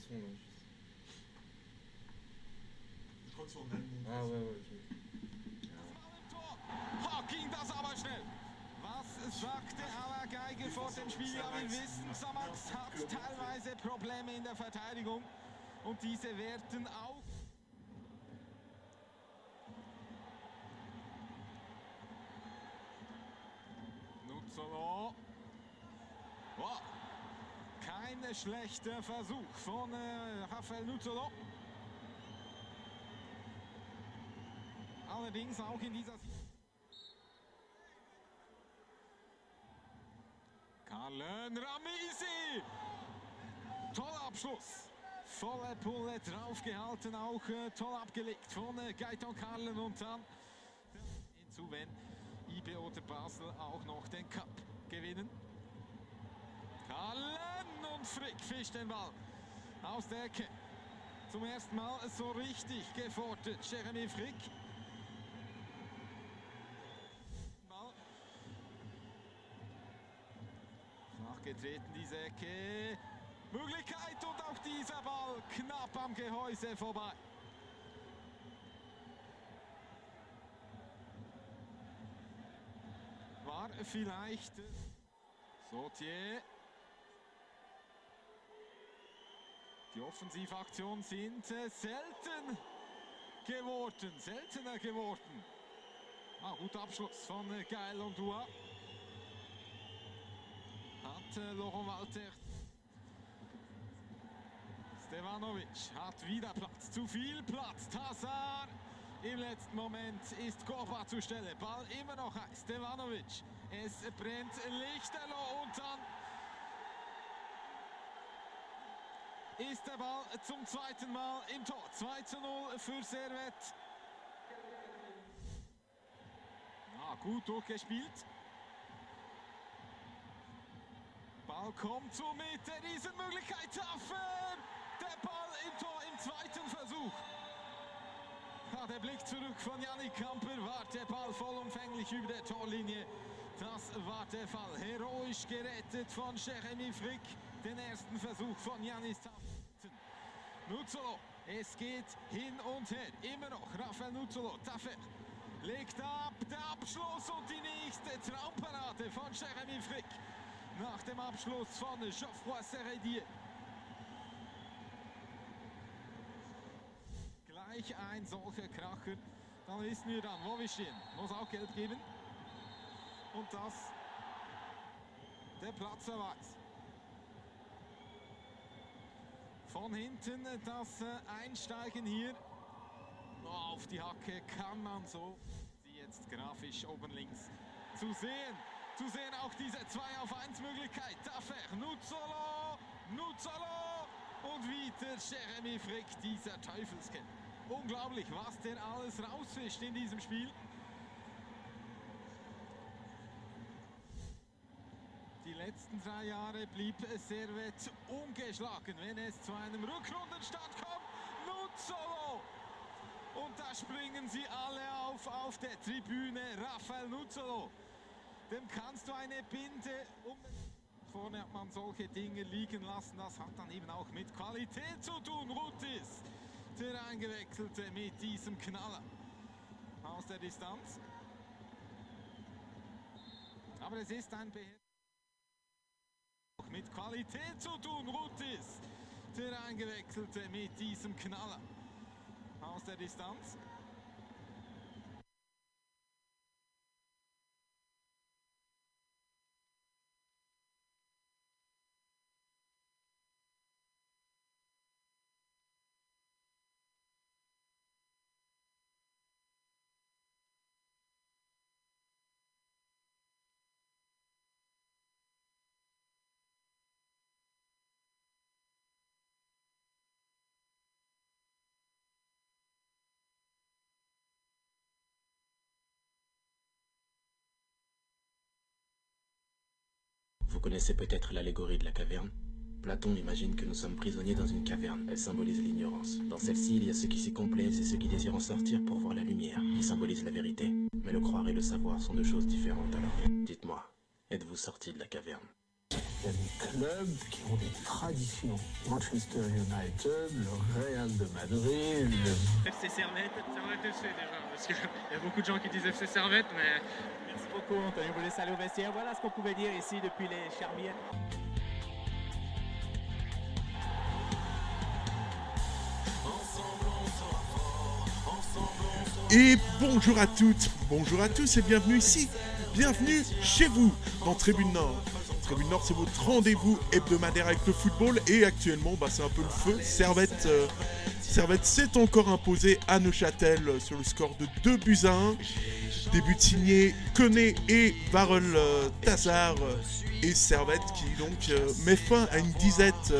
Je crois que c'est en allemand. Ah ouais, ouais. Oh, ging das aber schnell. Was sagte Ala Geiger vor dem Spiel? Ja, wir wissen, Samax hat teilweise Probleme in der Verteidigung. Und diese werden auch. Nuzzolo. Wow. Kein schlechter Versuch von äh, Rafael Nuzzolo. Allerdings auch in dieser Kallen Ramisi! Toller Abschluss. Volle Pulle draufgehalten, auch äh, toll abgelegt von äh, Gaetan Kallen und dann hinzu, wenn IB oder Basel auch noch den Cup gewinnen. Kallen und Frick fischt den Ball aus der Ecke. Zum ersten Mal so richtig gefordert, Jeremy Frick. Ball. Nachgetreten diese Ecke. Möglichkeit und auch dieser Ball knapp am Gehäuse vorbei. War vielleicht Sautier. Die Offensivaktionen sind äh, selten geworden, seltener geworden. Ah, guter Abschluss von äh, Geil und Dua. Hat äh, Laurent Walter. Stevanovic hat wieder Platz, zu viel Platz. Tazar im letzten Moment ist Gorba zur Stelle. Ball immer noch heiß. Stevanovic. Es brennt Lichterloh und dann ist der Ball zum zweiten Mal im Tor. 2 zu 0 für Servet. Ah, gut durchgespielt. Ball kommt zur Mitte, Riesenmöglichkeit, Taffen! Der Ball im Tor im zweiten Versuch. Ja, der Blick zurück von Yannick Kamper war der Ball vollumfänglich über der Torlinie. Das war der Fall. Heroisch gerettet von Jeremy Frick. Den ersten Versuch von Janis. Nuzzolo, es geht hin und her. Immer noch Rafael Nuzzolo. Taffer legt ab. Der Abschluss und die nächste Traumparade von Jeremy Frick. Nach dem Abschluss von Geoffroy Serredier. Gleich ein solcher Kracher. Dann wissen wir dann, wo wir stehen. Muss auch Gelb geben. Und das der Platzverweis. Von hinten das äh, Einsteigen hier. Auf die Hacke kann man so jetzt grafisch oben links zu sehen. Zu sehen auch diese 2 auf 1 Möglichkeit. Taffer, Nuzzolo, Nuzzolo und wieder Jeremy Frick, dieser Teufelskerl. Unglaublich, was der alles rausfischt in diesem Spiel. Letzten drei Jahre blieb Servet ungeschlagen, wenn es zu einem Rückrundenstart kommt. Nuzzolo! Und da springen sie alle auf auf der Tribüne. Rafael Nuzzolo. Dem kannst du eine Binde um. Vorne hat man solche Dinge liegen lassen. Das hat dann eben auch mit Qualität zu tun. Rutis, der Eingewechselte mit diesem Knaller aus der Distanz. Aber es ist ein Beher mit Qualität zu tun. Rutis, der Eingewechselte mit diesem Knaller aus der Distanz. Connaissez peut-être l'allégorie de la caverne Platon imagine que nous sommes prisonniers dans une caverne. Elle symbolise l'ignorance. Dans celle-ci, il y a ceux qui s'y complaisent et ceux qui désirent en sortir pour voir la lumière, qui symbolise la vérité. Mais le croire et le savoir sont deux choses différentes alors. Dites-moi, êtes-vous sortis de la caverne? Il y a des clubs qui ont des traditions. Manchester United, le Real de Madrid, le... FC Servette. Servette FC déjà, parce qu'il y a beaucoup de gens qui disent FC Servette, mais... Merci beaucoup Anthony, vous laisse aller au vestiaire. Voilà ce qu'on pouvait dire ici depuis les Charmières. Et bonjour à toutes, bonjour à tous et bienvenue ici, bienvenue chez vous dans Tribune Nord. Tribune Nord, c'est votre rendez-vous hebdomadaire avec le football et actuellement, bah, c'est un peu le feu. Servette, euh, Servette s'est encore imposé à Neuchâtel sur le score de 2 buts à 1. Début signé Koné et Varel euh, Tazar euh, et Servette qui donc euh, met fin à une disette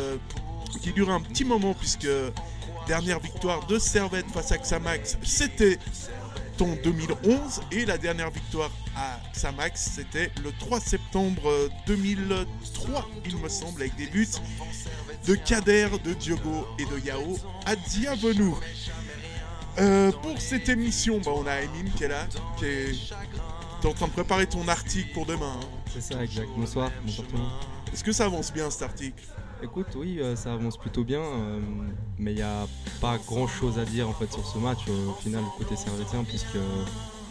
qui dure un petit moment puisque dernière victoire de Servette face à Xamax, c'était en 2011 et la dernière victoire à Xamax, c'était le 3 septembre 2003, il me semble, avec des buts de Kader, de Diogo et de Yao à Diavonou. Euh, pour cette émission, bah, on a Emine qui est là, qui est, en train de préparer ton article pour demain. hein. C'est ça, exact. Bonsoir, bonsoir tout le monde. Est-ce que ça avance bien cet article? Écoute, oui, euh, ça avance plutôt bien, euh, mais il n'y a pas grand chose à dire en fait sur ce match euh, au final côté servétien, puisque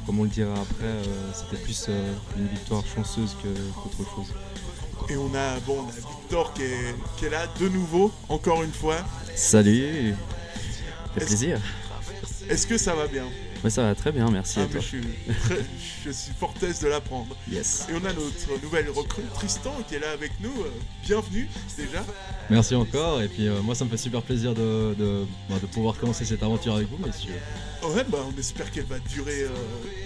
comme on le dira après, c'était plus une victoire chanceuse qu'autre chose. Et on a, bon, on a Victor qui est, qui est là de nouveau, encore une fois. Salut fait plaisir. Est-ce que ça va bien? Ouais, ça va très bien, merci. Ah, toi je, suis très- je suis fort aise de l'apprendre. Yes. Et on a notre nouvelle recrue, Tristan, qui est là avec nous. Euh, bienvenue, déjà. Merci encore, et puis euh, moi ça me fait super plaisir de, de, bah, de pouvoir commencer cette aventure avec vous, messieurs. Ouais, bah, on espère qu'elle va durer, euh,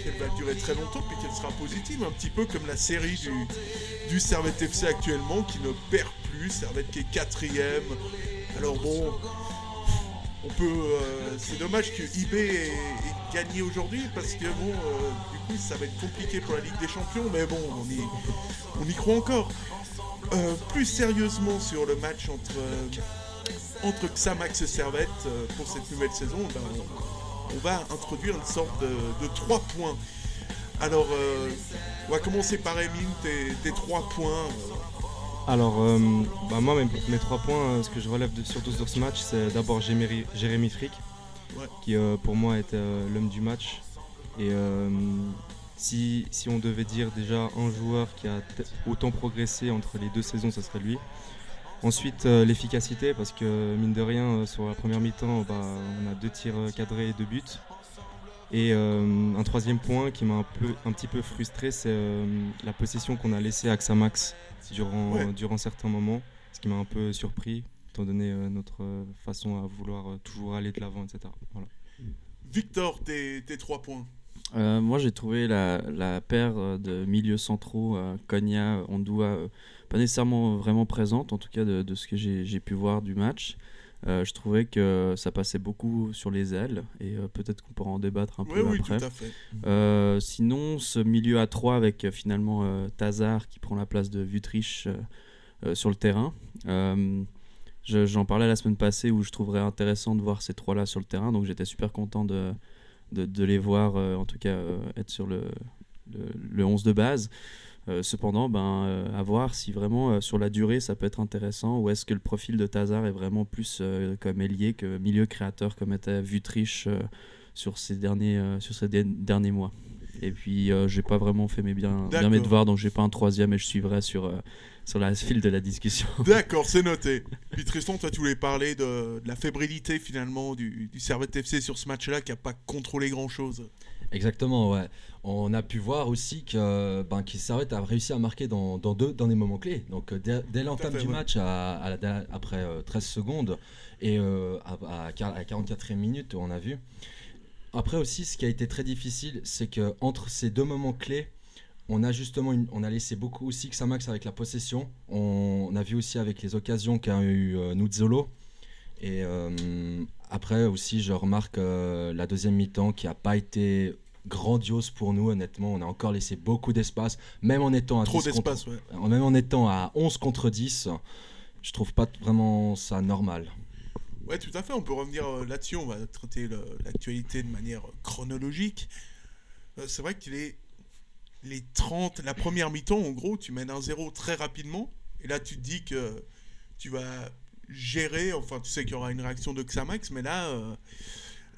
qu'elle va durer très longtemps, puis qu'elle sera positive, un petit peu comme la série du, du Servette FC actuellement, qui ne perd plus. Servette qui est quatrième. Alors bon, on peut. euh, c'est dommage que IB ait, gagné aujourd'hui, parce que bon, euh, du coup, ça va être compliqué pour la Ligue des Champions, mais bon, on y, croit encore. Euh, plus sérieusement sur le match entre, entre Xamax et Servette pour cette nouvelle saison, ben, on, va introduire une sorte de, de trois points. Alors, on va commencer par Emine, tes, tes trois points. Alors, euh, bah, moi, mes, mes trois points, euh, ce que je relève de- surtout sur ce match, c'est d'abord Jérémy Frick, Ouais. qui euh, pour moi était euh, l'homme du match. Et si, si on devait dire déjà un joueur qui a autant progressé entre les deux saisons, ce serait lui. Ensuite, l'efficacité, parce que mine de rien, sur la première mi-temps, bah, on a deux tirs cadrés et deux buts. Et un troisième point qui m'a un, petit peu frustré, c'est la possession qu'on a laissée à Xamax durant, Ouais. durant certains moments, ce qui m'a un peu surpris, étant donné euh, notre euh, façon à vouloir euh, toujours aller de l'avant, etc. Voilà. Victor, tes, tes trois points. Euh, moi j'ai trouvé la, la paire euh, de milieux centraux, euh, Konya, Ondua, euh, pas nécessairement vraiment présente, en tout cas de, de ce que j'ai j'ai pu voir du match. Euh, je trouvais que ça passait beaucoup sur les ailes et euh, peut-être qu'on pourra en débattre un Oui, peu oui, après. tout à fait. Euh, sinon, ce milieu à 3 avec finalement Tazar qui prend la place de Vutriche euh, sur le terrain. Je- J'en parlais la semaine passée où je trouverais intéressant de voir ces trois-là sur le terrain, donc j'étais super content de, de, de les voir, en tout cas être sur le, le, le 11 de base. Euh, cependant, ben, euh, à voir si vraiment euh, sur la durée ça peut être intéressant ou est-ce que le profil de Tazar est vraiment plus comme ailier que milieu créateur comme était Vutriche sur ces derniers, sur ces de- derniers mois. Et puis j'ai pas vraiment fait mes bien, bien mes devoirs, donc j'ai pas un troisième et je suivrai sur, sur la file de la discussion. D'accord, c'est noté. Puis Tristan, toi, tu voulais parler de, de la fébrilité finalement du, du Servette FC sur ce match-là qui n'a pas contrôlé grand-chose. Exactement, ouais. On a pu voir aussi que, ben, que Servette a réussi à marquer dans, dans, deux, dans des moments clés. Donc dès, dès l'entame du ouais. match, à, à la- après euh, 13 secondes, et euh, à, à, quar- à 44e minute, on a vu. Après aussi, ce qui a été très difficile, c'est que entre ces deux moments clés, on a justement une- on a laissé beaucoup aussi Xamax avec la possession. On, on a vu aussi avec les occasions qu'a eu euh, Nuzzolo. Et euh, après aussi, je remarque euh, la deuxième mi-temps qui n'a pas été grandiose pour nous, honnêtement. On a encore laissé beaucoup d'espace, même en étant à Trop 10 contre- d'espace, ouais. même en étant à 11 contre 10. Je trouve pas vraiment ça normal. Ouais, tout à fait. On peut revenir euh, là-dessus. On va traiter l'actualité de manière euh, chronologique. Euh, c'est vrai qu'il est les 30, la première mi-temps, en gros, tu mènes un 0 très rapidement. Et là, tu te dis que tu vas gérer, enfin, tu sais qu'il y aura une réaction de Xamax, mais là, euh,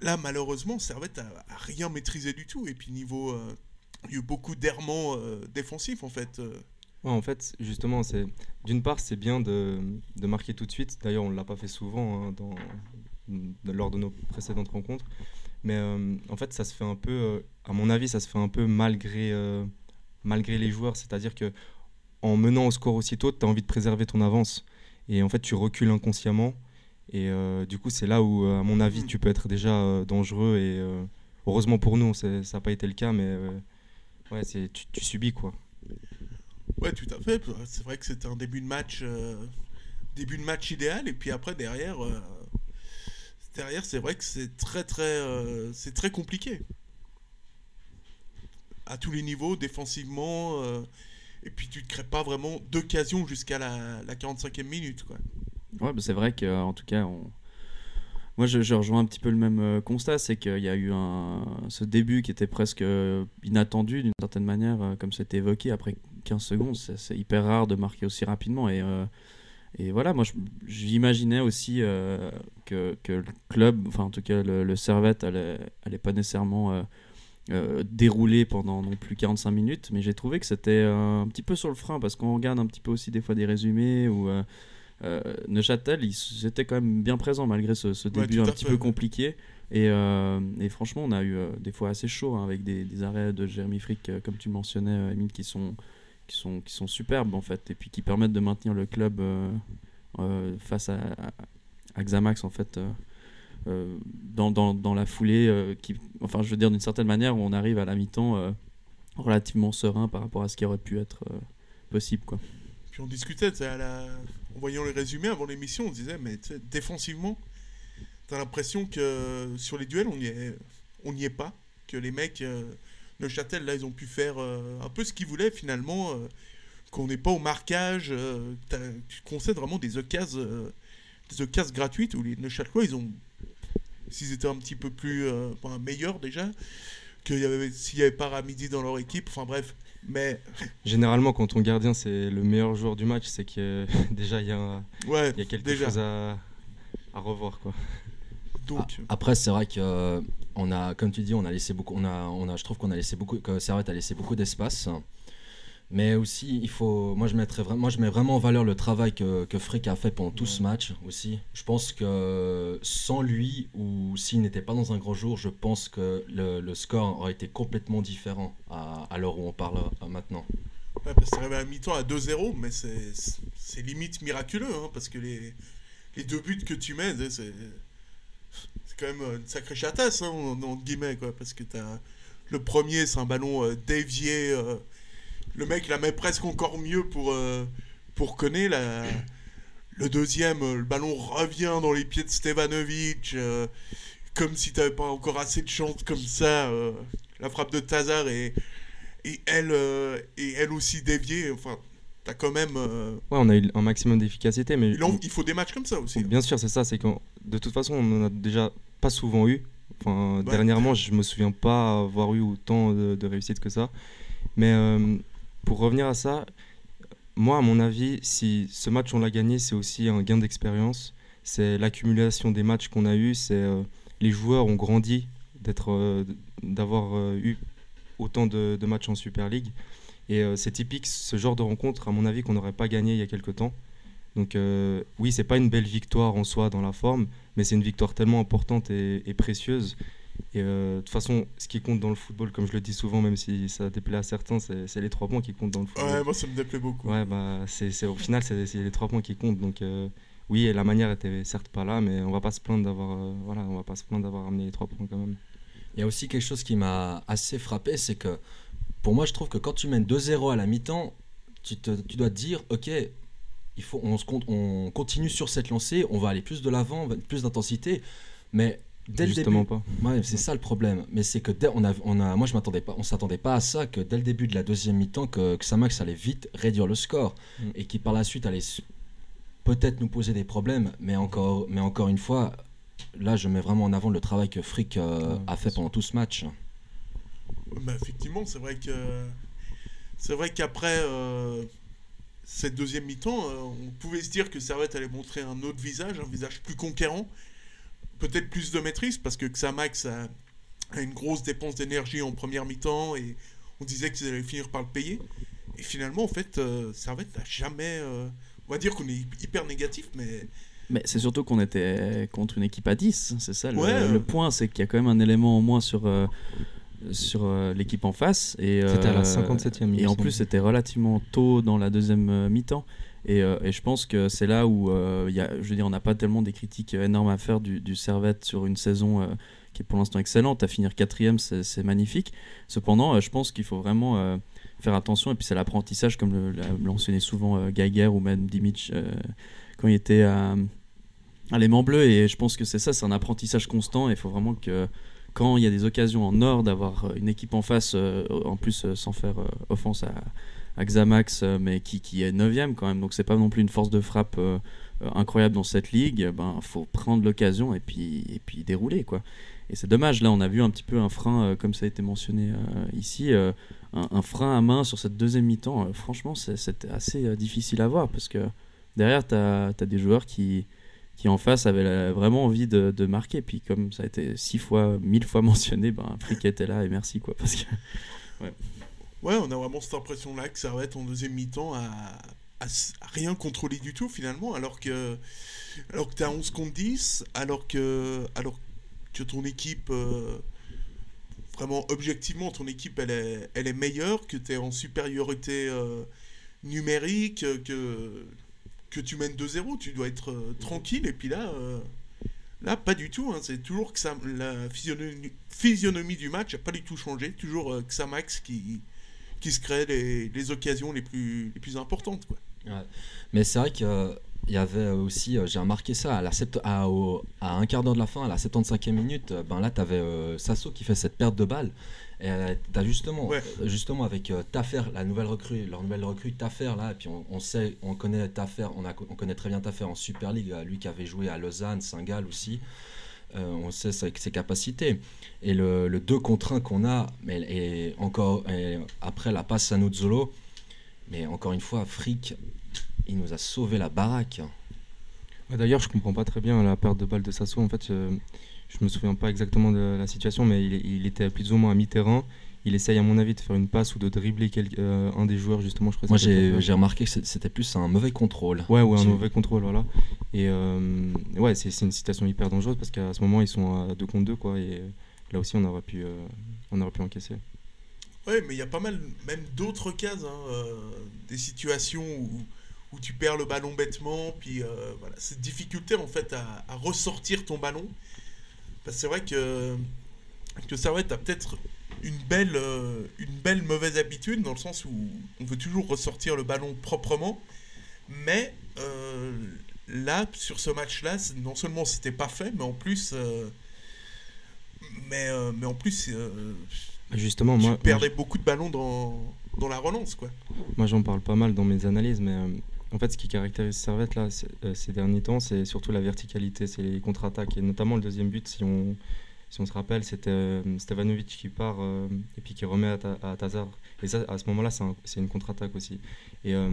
là malheureusement, Servette a, rien maîtrisé du tout. Et puis, niveau. euh, il y a eu beaucoup d'errements euh, défensifs, en fait. euh. Ouais, en fait, justement, c'est d'une part, c'est bien de, de marquer tout de suite. D'ailleurs, on ne l'a pas fait souvent hein, dans, lors de nos précédentes rencontres. Mais en fait, ça se fait un peu, à mon avis, ça se fait un peu malgré, malgré les joueurs. C'est-à-dire que en menant au score aussitôt, tu as envie de préserver ton avance. Et en fait, tu recules inconsciemment. Et euh, du coup, c'est là où, euh, à mon avis, Mm. tu peux être déjà euh, dangereux. Et heureusement pour nous, ça n'a pas été le cas. Mais ouais, c'est- tu, tu subis quoi. Ouais, tout à fait. C'est vrai que c'était un début de match, début de match idéal. Et puis après, derrière, derrière, c'est vrai que c'est très, très, euh, c'est très compliqué. À tous les niveaux, défensivement. euh, et puis tu ne crées pas vraiment d'occasion jusqu'à la, la 45e minute, quoi. Ouais, bah, c'est vrai qu'en tout cas, moi je, rejoins un petit peu le même euh, constat, c'est qu'il y a eu ce début qui était presque euh, inattendu d'une certaine manière, euh, comme c'était évoqué, après 15 secondes, c'est hyper rare de marquer aussi rapidement. Et, euh, voilà, moi j'imaginais aussi euh, que, le club, enfin en tout cas le, Servette, allait, allait pas nécessairement euh, euh, dérouler pendant non plus 45 minutes, mais j'ai trouvé que c'était euh, un petit peu sur le frein, parce qu'on regarde un petit peu aussi des fois des résumés où... euh, Neuchâtel, ils étaient quand même bien présents malgré ce, début un petit peu compliqué. Et, euh, et franchement, on a eu des fois assez chaud hein, avec des, des arrêts de Jérémy Frick, comme tu mentionnais, Emile, qui sont, qui, sont, qui sont superbes en fait, et puis qui permettent de maintenir le club euh, face à, à, à Xamax en fait. Euh, dans, dans, dans la foulée, euh, qui, enfin je veux dire d'une certaine manière, on arrive à la mi-temps euh, relativement serein par rapport à ce qui aurait pu être possible. Quoi. Puis on discutait, en voyant les résumés avant l'émission, on disait, mais défensivement, t'as l'impression que sur les duels, on n'y est, est pas. Que les mecs, euh, Neuchâtel, là, ils ont pu faire un peu ce qu'ils voulaient finalement, qu'on n'est pas au marquage, tu concèdes vraiment des occasions, des occasions gratuites où les Neuchâtelois, ils ont, s'ils étaient un petit peu plus euh, enfin, meilleurs déjà, qu'il y avait, s'il n'y avait pas Ramidi dans leur équipe, enfin bref. Mais Généralement, quand ton gardien c'est le meilleur joueur du match, c'est que déjà il y a, ouais, il y a quelque déjà. chose à, à revoir quoi. Donc, Ah, Après, c'est vrai que euh, on a, comme tu dis, on a laissé beaucoup, on a, on a, je trouve qu'on a laissé beaucoup, que Servette a laissé beaucoup d'espace. Mais aussi, il faut, moi je mettrais vraiment, moi je mets vraiment en valeur le travail que, que Frick a fait pendant tout ce match aussi. Je pense que sans lui ou s'il n'était pas dans un grand jour, je pense que le, le score aurait été complètement différent à, à l'heure où on parle euh, maintenant. Ouais, parce que à mi-temps à 2-0, mais c'est limite miraculeux, hein, parce que les, les deux buts que tu mets, c'est quand même une sacrée chatasse, hein, en- entre guillemets, quoi, parce que t'as le premier, c'est un ballon euh, dévié, euh, le mec la met presque encore mieux pour, euh, pour Koné, la, le deuxième, euh, le ballon revient dans les pieds de Stevanovic, euh, comme si t'avais pas encore assez de chance comme ça, euh, la frappe de Tazar et et elle, et elle aussi déviée. Enfin, t'as quand même. Ouais, on a eu un maximum d'efficacité, mais il, en- il faut des matchs comme ça aussi. hein. bien sûr c'est ça, c'est que de toute façon on en a déjà pas souvent eu. Enfin, Ouais. dernièrement, je me souviens pas avoir eu autant de, de réussite que ça. Mais euh, pour revenir à ça, moi, à mon avis, si ce match on l'a gagné, c'est aussi un gain d'expérience. C'est l'accumulation des matchs qu'on a eu. C'est euh, les joueurs ont grandi euh, d'avoir euh, eu autant de, matchs en Super League. Et c'est typique ce genre de rencontre, à mon avis, qu'on n'aurait pas gagné il y a quelques temps. Donc oui, c'est pas une belle victoire en soi dans la forme, mais c'est une victoire tellement importante et précieuse. Et euh, de toute façon, ce qui compte dans le football, comme je le dis souvent, même si ça déplaît à certains, c'est les trois points qui comptent dans le football. Ouais, moi ça me déplaît beaucoup. Ouais, bah, c'est, au final, c'est, les trois points qui comptent. Donc, euh, oui, la manière était certes pas là, mais on va pas se plaindre d'avoir, euh, voilà, on va pas se plaindre d'avoir amené les trois points quand même. Il y a aussi quelque chose qui m'a assez frappé, c'est que pour moi, je trouve que quand tu mènes 2-0 à la mi-temps, tu, te- tu dois te dire, ok, il faut, on, se on continue sur cette lancée, on va aller plus de l'avant, plus d'intensité, mais dès Justement le début, pas. Ouais, c'est ça le problème. Mais c'est que dès, on a, on a, moi je m'attendais pas, on s'attendait pas à ça que dès le début de la deuxième mi-temps que, que Samax allait vite réduire le score Mm. et qui par la suite allait peut-être nous poser des problèmes. Mais encore, mais encore une fois, là je mets vraiment en avant le travail que Frick euh, Ouais, a fait pendant tout ce match. Bah, effectivement, c'est vrai que. C'est vrai qu'après. euh, cette deuxième mi-temps, euh, on pouvait se dire que Servette allait montrer un autre visage, un visage plus conquérant, peut-être plus de maîtrise, parce que Xamax a, a une grosse dépense d'énergie en première mi-temps et on disait qu'ils allaient finir par le payer. Et finalement, en fait, euh, Servette n'a jamais. euh, on va dire qu'on est hyper négatif, mais Mais c'est surtout qu'on était contre une équipe à 10. C'est ça le, Ouais, euh. le point, c'est qu'il y a quand même un élément en moins sur, euh, sur l'équipe en face. et, C'était à la euh, 57e, il Et en plus, c'était relativement tôt dans la deuxième euh, mi-temps. Et, euh, et je pense que c'est là où, euh, y a, je veux dire, on n'a pas tellement des critiques énormes à faire du, du Servette sur une saison euh, qui est pour l'instant excellente. À finir quatrième, c'est magnifique. Cependant, je pense qu'il faut vraiment faire attention. Et puis c'est l'apprentissage, comme le- l'a mentionné souvent euh, Geiger ou même Dimic euh, quand il était à, à l'aimant bleu. Et je pense que c'est ça, c'est un apprentissage constant. Et il faut vraiment que quand il y a des occasions en or d'avoir une équipe en face, en plus sans faire offense à, à Xamax, euh, mais qui, est 9ème quand même, donc c'est pas non plus une force de frappe euh, euh, incroyable dans cette ligue, ben faut prendre l'occasion et puis, et puis dérouler quoi. Et c'est dommage, là on a vu un petit peu un frein, comme ça a été mentionné ici, un, frein à main sur cette deuxième mi-temps. Franchement, c'était assez difficile à voir parce que derrière, tu as, des joueurs qui, qui en face avaient vraiment envie de, marquer. Puis comme ça a été six fois, mille fois mentionné, ben, Frick était là et merci quoi. Ouais, on a vraiment cette impression-là que Servette en deuxième mi-temps a, a rien contrôlé du tout finalement, alors que, alors que tu as 11 contre 10, alors que, alors que ton équipe, euh, vraiment objectivement, ton équipe elle est, elle est meilleure, que tu es en supériorité euh, numérique, que, que tu mènes 2-0, tu dois être euh, tranquille, et puis là. Là, pas du tout. hein, C'est toujours que ça, la physionomie, physionomie du match n'a pas du tout changé. Toujours euh, Xamax qui, qui se crée les, les occasions les plus, les plus importantes. Quoi. Ouais. Mais c'est vrai qu'il y avait aussi, euh, j'ai remarqué ça, à, la sept- à, au- à un quart d'heure de la fin, à la 75e minute, euh, ben là, tu avais Sasso qui fait cette perte de balle. Et justement, Ouais. euh, justement avec euh, Taffer, la nouvelle recrue, leur nouvelle recrue Taffer, là, et puis on, on sait, on connaît Taffer, on, a, on connaît très bien Taffer en Super League, euh, lui qui avait joué à Lausanne, Saint-Gall aussi. Euh, on sait ses, capacités. Et le, le 2 contre 1 qu'on a, mais, et encore après la passe à Nuzzolo, mais encore une fois, Frick, il nous a sauvé la baraque. D'ailleurs, je comprends pas très bien la perte de balle de Sasso. En fait, euh, je me souviens pas exactement de la situation, mais il, il était plus ou moins à mi-terrain. Il essaye, à mon avis, de faire une passe ou de dribbler quel- euh, un des joueurs, justement. Je crois Moi, j'ai remarqué que c'était plus un mauvais contrôle. Ouais, ouais, un mauvais contrôle, voilà. Et euh, ouais, c'est une situation hyper dangereuse parce qu'à ce moment, ils sont à 2 contre 2, quoi. Et là aussi, on aurait pu, euh, on aurait pu encaisser. Ouais, mais il y a pas mal, même d'autres cas, hein, euh, des situations où, où tu perds le ballon bêtement, puis euh, voilà, cette difficulté en fait à, à ressortir ton ballon. Parce que c'est vrai que, que Servette a peut-être une belle, euh, une belle mauvaise habitude, dans le sens où on veut toujours ressortir le ballon proprement, mais euh, là, sur ce match-là, non seulement c'était pas fait, mais en plus, euh, mais, mais en plus, Justement, tu moi, moi, perdais beaucoup de ballons dans, dans la relance, quoi. Moi, j'en parle pas mal dans mes analyses, mais en fait, ce qui caractérise Servette là, euh, ces derniers temps, c'est surtout la verticalité, c'est les contre-attaques. Et notamment le deuxième but, si on, si on se rappelle, c'était euh, Stevanovic qui part euh, et puis qui remet à, Ta- Tazar. Et ça, à ce moment-là, c'est un- c'est une contre-attaque aussi. Et euh,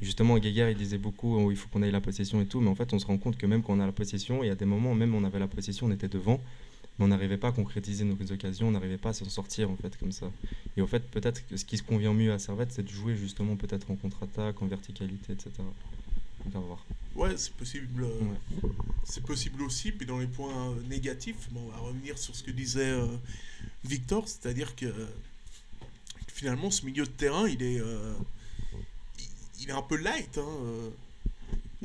justement, Guéguer, il disait beaucoup oh, il faut qu'on ait la possession et tout, mais en fait, on se rend compte que même quand on a la possession, il y a des moments, même on avait la possession, on était devant, mais on n'arrivait pas à concrétiser nos occasions, on n'arrivait pas à s'en sortir en fait comme ça. Et au fait, peut-être que ce qui se convient mieux à Servette, c'est de jouer justement peut-être en contre-attaque, en verticalité, etc. On va voir. Ouais, c'est possible. euh, Ouais. C'est possible aussi. Puis dans les points euh, négatifs, bon, on va revenir sur ce que disait euh, Victor, c'est-à-dire que euh, finalement, ce milieu de terrain, il est, euh, il, il est un peu light. Hein, euh.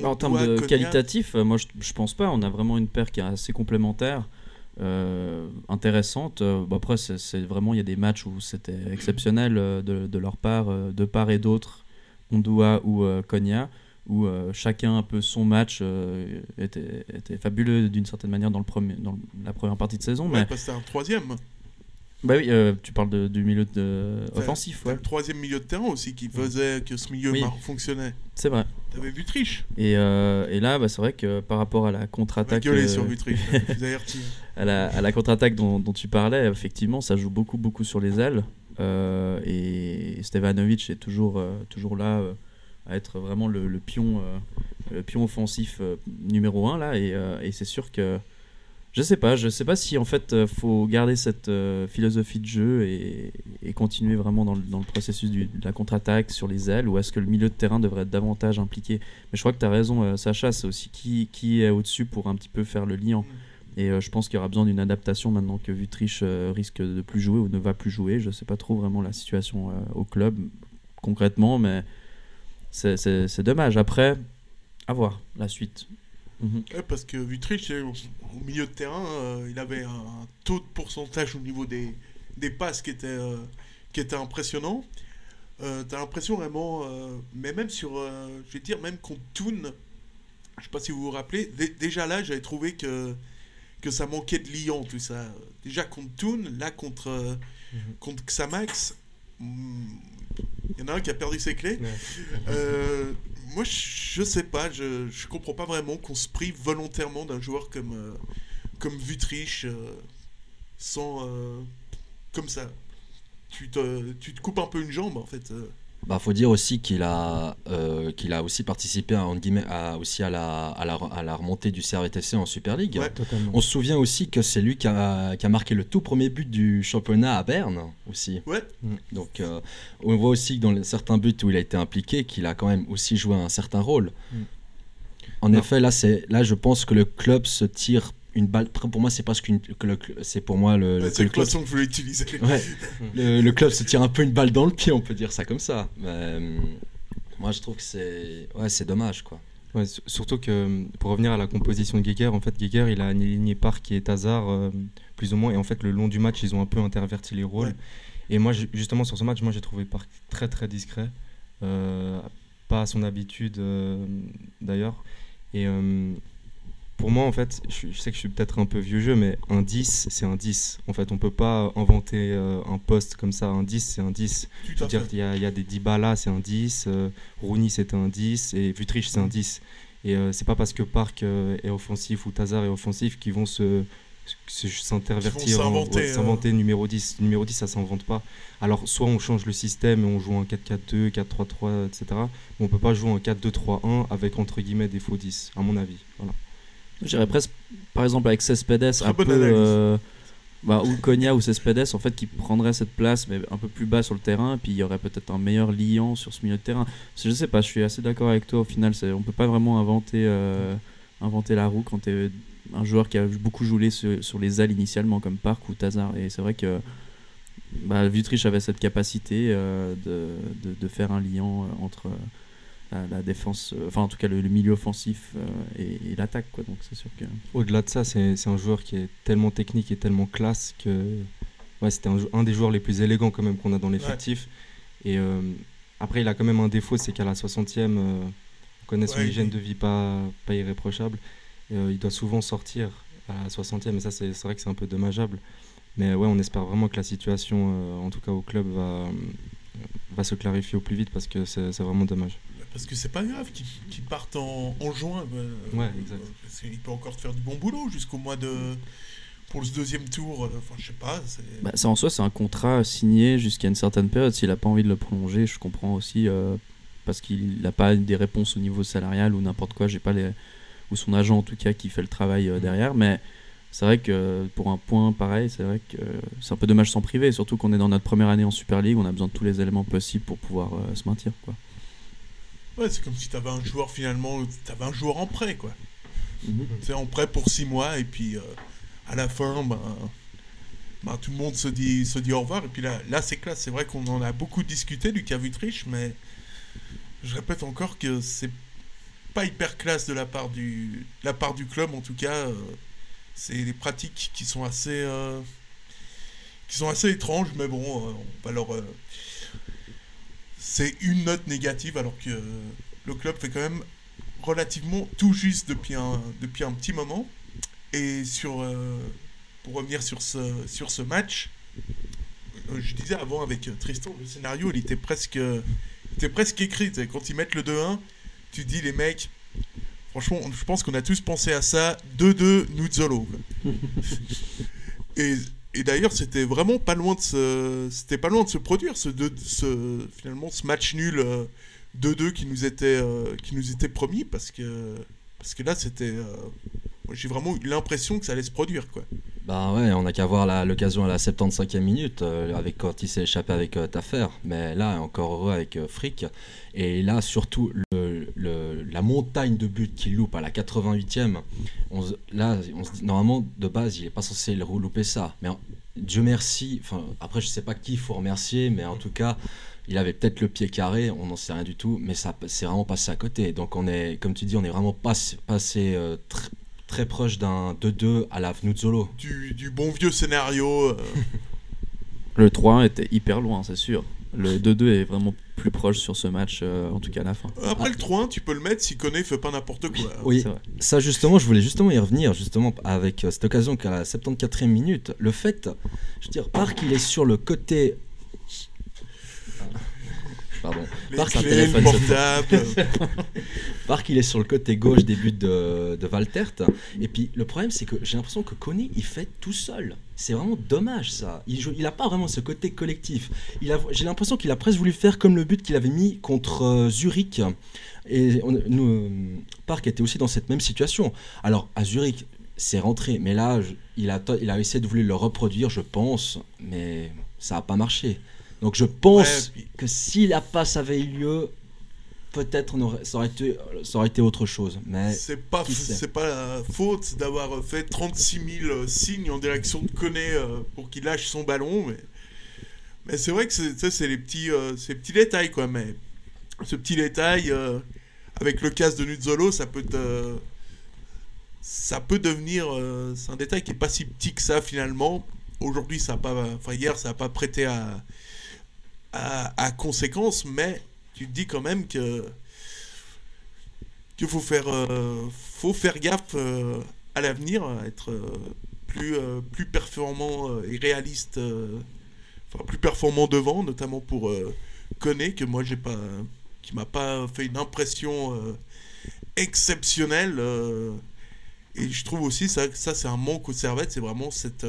On en termes de qualitatif, euh, moi je, je pense pas. On a vraiment une paire qui est assez complémentaire, euh, intéressante. Euh, bon, après, c'est c'est vraiment, il y a des matchs où c'était exceptionnel euh, de, de leur part, euh, de part et d'autre, Ondua ou euh, Konya, où euh, chacun un peu son match euh, était, était fabuleux d'une certaine manière dans, le premier, dans la première partie de saison. Ouais, mais c'est un troisième. bah oui, euh, tu parles de- du milieu de, offensif, ouais. le troisième milieu de terrain aussi qui faisait que ce milieu Oui. fonctionnait. C'est vrai. T'avais vu Triche Et, euh, et là, bah, c'est vrai que par rapport à la contre-attaque. euh, sur Vutriche. à la, à la contre-attaque dont, dont tu parlais, effectivement, ça joue beaucoup, beaucoup sur les ailes. Et Stevanovic est toujours, toujours là être vraiment le, euh, pion offensif euh, numéro un là. Et, euh, et c'est sûr que je sais pas, je sais pas si en fait faut garder cette philosophie de jeu et, continuer vraiment dans le, processus de la contre-attaque sur les ailes ou est-ce que le milieu de terrain devrait être davantage impliqué? Mais je crois que tu as raison, Sacha, c'est aussi qui, est au-dessus pour un petit peu faire le lien. Et je pense qu'il y aura besoin d'une adaptation maintenant que Vutriche risque de plus jouer ou ne va plus jouer. Je sais pas trop vraiment la situation au club concrètement, mais c'est- c'est c'est dommage. Après, à voir la suite. Mhm. Ouais, parce que Vutric, euh, au milieu de terrain, euh, il avait un taux de pourcentage au niveau des, des passes qui était, euh, qui était impressionnant. Euh, T'as l'impression vraiment, euh, mais même sur, euh, je vais dire, même contre Toon, je sais pas si vous vous rappelez, dé- déjà là, j'avais trouvé que, que ça manquait de liant, tout ça. Déjà contre Toon, là contre, euh, contre Xamax, hmm, il y en a un qui a perdu ses clés. Euh, moi, je, sais pas, je, je comprends pas vraiment qu'on se prive volontairement d'un joueur comme, euh, comme Vutriche euh, sans. euh, comme ça. Tu te, tu te coupes un peu une jambe en fait. Bah, faut dire aussi qu'il a, euh, qu'il a aussi participé à, entre guillemets, à- aussi à la, à, la, à la remontée du CRTC en Super League. Ouais. Totalement. On se souvient aussi que c'est lui qui a, qui a marqué le tout premier but du championnat à Berne aussi. Ouais. Donc euh, on voit aussi que dans les- certains buts où il a été impliqué qu'il a quand même aussi joué un certain rôle. Mm. En Non. effet, là, c'est, là je pense que le club se tire une balle. Pour moi, c'est parce qu'une, que le, c'est pour moi le, que c'est le le club que utiliser. Ouais, le, le club se tire un peu une balle dans le pied, on peut dire ça comme ça. Mais, euh, moi, je trouve que c'est, ouais, c'est dommage, quoi. Ouais, surtout que pour revenir à la composition de Geiger, en fait, Geiger il a aligné Park et Tazar euh, plus ou moins, et en fait, le long du match, ils ont un peu interverti les rôles. Ouais. Et moi, ju- justement, sur ce match, moi j'ai trouvé Park très très discret, euh, pas à son habitude euh, d'ailleurs. Et euh, pour moi, en fait, je, je sais que je suis peut-être un peu vieux jeu, mais un 10, c'est un 10. En fait, on peut pas inventer euh, un poste comme ça. Un 10, c'est un 10. Tout Je veux dire, il y a, il y a des Dybala, c'est un 10, euh, Rooney, c'est un 10, et Vutriche, c'est un 10. Et euh, c'est pas parce que Park euh, est offensif ou Tazar est offensif qu'ils vont se s'intervertir, s'inventer, ouais, euh. numéro 10. Numéro 10, ça s'invente pas. Alors, soit on change le système et on joue en 4-4-2, 4-3-3, etc. Mais on peut pas jouer en 4-2-3-1 avec entre guillemets des faux 10, à mon avis. Voilà. Je dirais presque, par exemple, avec Cespedes, Très un peu. euh, bah, ou Konya ou Cespedes, en fait, qui prendrait cette place, mais un peu plus bas sur le terrain, et puis il y aurait peut-être un meilleur liant sur ce milieu de terrain. Je sais pas, je suis assez d'accord avec toi, au final, on peut pas vraiment inventer, euh, inventer la roue quand tu es un joueur qui a beaucoup joué sur, sur les ailes initialement, comme Park ou Tazar. Et c'est vrai que bah, Vutriche avait cette capacité euh, de, de, de faire un liant euh, entre la, la défense, euh, enfin en tout cas le, le milieu offensif euh, et, et l'attaque. quoi. Donc c'est sûr que. Au-delà de ça, c'est c'est un joueur qui est tellement technique et tellement classe que ouais, c'était un, des joueurs les plus élégants quand même qu'on a dans l'effectif. Et euh, après, il a quand même un défaut, c'est qu'à la 60e, euh, on connaît son Ouais, hygiène il- de vie pas, pas irréprochable. Euh, il doit souvent sortir à la 60e, et ça, c'est c'est vrai que c'est un peu dommageable. Mais ouais, on espère vraiment que la situation, euh, en tout cas au club, va, va se clarifier au plus vite parce que c'est c'est vraiment dommage. Parce que c'est pas grave qu'ils qu'ils partent en, en juin. Ouais, exact. Parce qu'il peut encore te faire du bon boulot jusqu'au mois de. Pour le deuxième tour, euh, enfin je sais pas. Bah, ça en soi, c'est un contrat signé jusqu'à une certaine période. S'il n'a pas envie de le prolonger, je comprends aussi euh, parce qu'il n'a pas des réponses au niveau salarial ou n'importe quoi. J'ai pas les ou son agent en tout cas qui fait le travail euh, derrière. Mais c'est vrai que pour un point pareil, c'est vrai que euh, c'est un peu dommage s'en priver. Surtout qu'on est dans notre première année en Super League, on a besoin de tous les éléments possibles pour pouvoir euh, se maintenir. Quoi. Ouais, c'est comme si t'avais un joueur finalement, t'avais un joueur en prêt quoi. Mhm. C'est en prêt pour 6 mois et puis euh, à la fin, ben, ben, tout le monde se dit, se dit au revoir. Et puis là, là c'est classe. C'est vrai qu'on en a beaucoup discuté du cas Vutriche, mais je répète encore que c'est pas hyper classe de la part du, la part du club en tout cas. euh, c'est des pratiques qui sont assez, euh, qui sont assez étranges, mais bon, on va leur, c'est une note négative alors que le club fait quand même relativement tout juste depuis un, depuis un petit moment. Et sur, euh, pour revenir sur ce, sur ce match, euh, je disais avant avec Tristan, le scénario il était presque, il était presque écrit. Quand ils mettent le 2-1, tu dis les mecs, franchement, je pense qu'on a tous pensé à ça. 2-2, Nuzzolo. quoi. et et d'ailleurs, c'était vraiment pas loin de se, c'était pas loin de se produire ce, deux- ce finalement ce match nul euh, 2-2 qui nous était euh, qui nous était promis parce que parce que là c'était euh, j'ai vraiment eu l'impression que ça allait se produire quoi. Bah ouais, on n'a qu'à voir l'occasion à la 75e minute, euh, avec quand il s'est échappé avec euh, Taffer. Mais là, encore heureux avec euh, Frick. Et là, surtout, le, la montagne de buts qu'il loupe à la 88e. On, se- là, on se dit, normalement, de base, il n'est pas censé le louper ça. Mais Dieu merci. Après, je sais pas qui il faut remercier, mais en tout cas, il avait peut-être le pied carré, on n'en sait rien du tout, mais ça c'est vraiment passé à côté. Donc on est, comme tu dis, on est vraiment passé, passé très proche d'un 2-2 à la Vnuzzolo. Du, du bon vieux scénario. euh, Le 3-1 était hyper loin, c'est sûr. Le 2-2 est vraiment plus proche sur ce match, euh, en tout cas à la fin. Après le 3-1, tu peux le mettre si Koné fait pas n'importe quoi. Oui, C'est vrai. ça justement, je voulais justement y revenir, justement avec euh, cette occasion qu'à la 74e minute, le fait, je veux dire, Park il est sur le côté. Pardon. Les Park, clés, téléphone. Park il est sur le côté gauche des buts de, de Valtert. Et puis le problème c'est que j'ai l'impression que Coney il fait tout seul. C'est vraiment dommage ça. Il joue, il pas vraiment ce côté collectif. Il a, j'ai l'impression qu'il a presque voulu faire comme le but qu'il avait mis contre euh, Zurich. Et on- nous, Park était aussi dans cette même situation. Alors à Zurich c'est rentré, mais là je- il a, il a essayé de vouloir le reproduire, je pense, mais ça n'a pas marché. Donc je pense Ouais, que si la passe avait eu lieu, peut-être ça aurait, été, ça aurait été autre chose. Mais C'est pas, c'est pas la faute d'avoir fait 36 000 signes en direction de Koné euh, pour qu'il lâche son ballon. Mais, mais c'est vrai que c'est, les petits, euh, ces petits détails, quoi. Mais ce petit détail, euh, avec le casse de Nuzzolo, ça peut te- ça peut devenir. euh, c'est un détail qui est pas si petit que ça finalement. Aujourd'hui, ça a pas, enfin hier, ça n'a pas prêté à, à, conséquence, mais tu te dis quand même que qu'il faut faire, euh, faut faire gaffe euh, à l'avenir, être euh, plus, plus performant et réaliste, plus performant devant, notamment pour Koné, que moi j'ai pas, qui m'a pas fait une impression exceptionnelle. et je trouve aussi ça, ça c'est un manque au Servette, c'est vraiment cette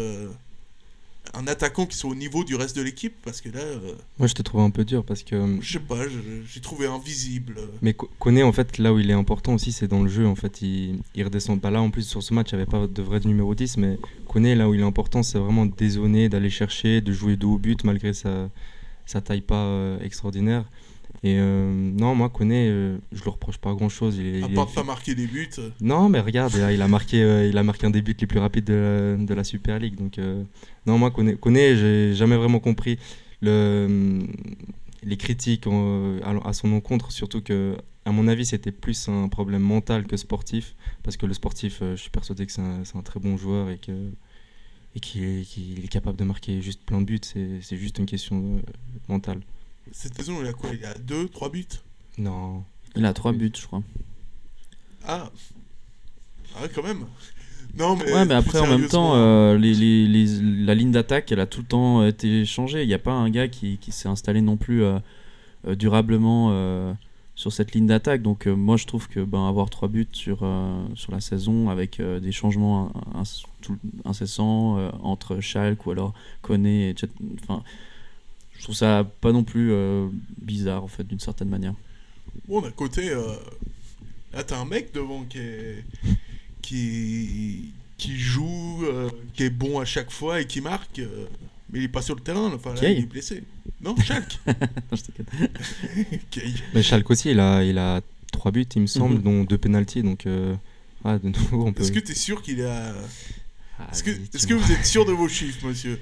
un attaquant qui soit au niveau du reste de l'équipe, parce que là, euh, Moi, je te trouve un peu dur parce que. je sais pas, j'ai trouvé invisible. Mais Ko- Koné, en fait, là où il est important aussi, c'est dans le jeu. En fait, il, il redescend pas là. En plus, sur ce match, il n'y avait pas de vrai numéro 10. Mais Koné, là où il est important, c'est vraiment de d'aller chercher, de jouer dos au but malgré sa, sa taille pas euh, extraordinaire. Et euh, non, moi, Koné, euh, je le reproche pas grand chose. Il, À il part de pas marquer des buts. euh, Non, mais regarde, là, il a marqué, euh, il a marqué un des buts les plus rapides de la, de la Super League. Donc, euh, non, moi, Koné, Koné, j'ai jamais vraiment compris le, les critiques à, son encontre. Surtout que, à mon avis, c'était plus un problème mental que sportif. Parce que le sportif, euh, je suis persuadé que c'est un, un très bon joueur et que et qu'il est, est capable de marquer juste plein de buts. C'est juste une question euh, mentale. Cette saison, il a quoi? Il a 2, 3 buts? Non. Il a 3 buts, je crois. Ah Ah, quand même Non, mais. Ouais, mais après, en même temps, euh, les, les- les- la ligne d'attaque, elle a tout le temps été changée. Il n'y a pas un gars qui, qui s'est installé non plus euh, euh, durablement euh, sur cette ligne d'attaque. Donc, euh, moi, je trouve que ben, avoir trois buts sur, euh, sur la saison avec euh, des changements tout- incessants euh, entre Schalke ou alors Koné et Chet- Enfin, je trouve ça pas non plus euh, bizarre, en fait, d'une certaine manière. Bon, d'un côté, euh, là, t'as un mec devant qui est. qui, qui joue, euh, qui est bon à chaque fois et qui marque. euh, mais il est pas sur le terrain, enfin, là, il est blessé. Non, Schalke Je. Kay. Mais Schalke aussi, il a, il a 3 buts, il me semble, Mhm. dont deux pénalties. Donc, euh, ah, de nouveau, on peut. Est-ce que t'es sûr qu'il a. Ah, Est-ce que, est-ce que vous êtes sûr de vos chiffres, monsieur?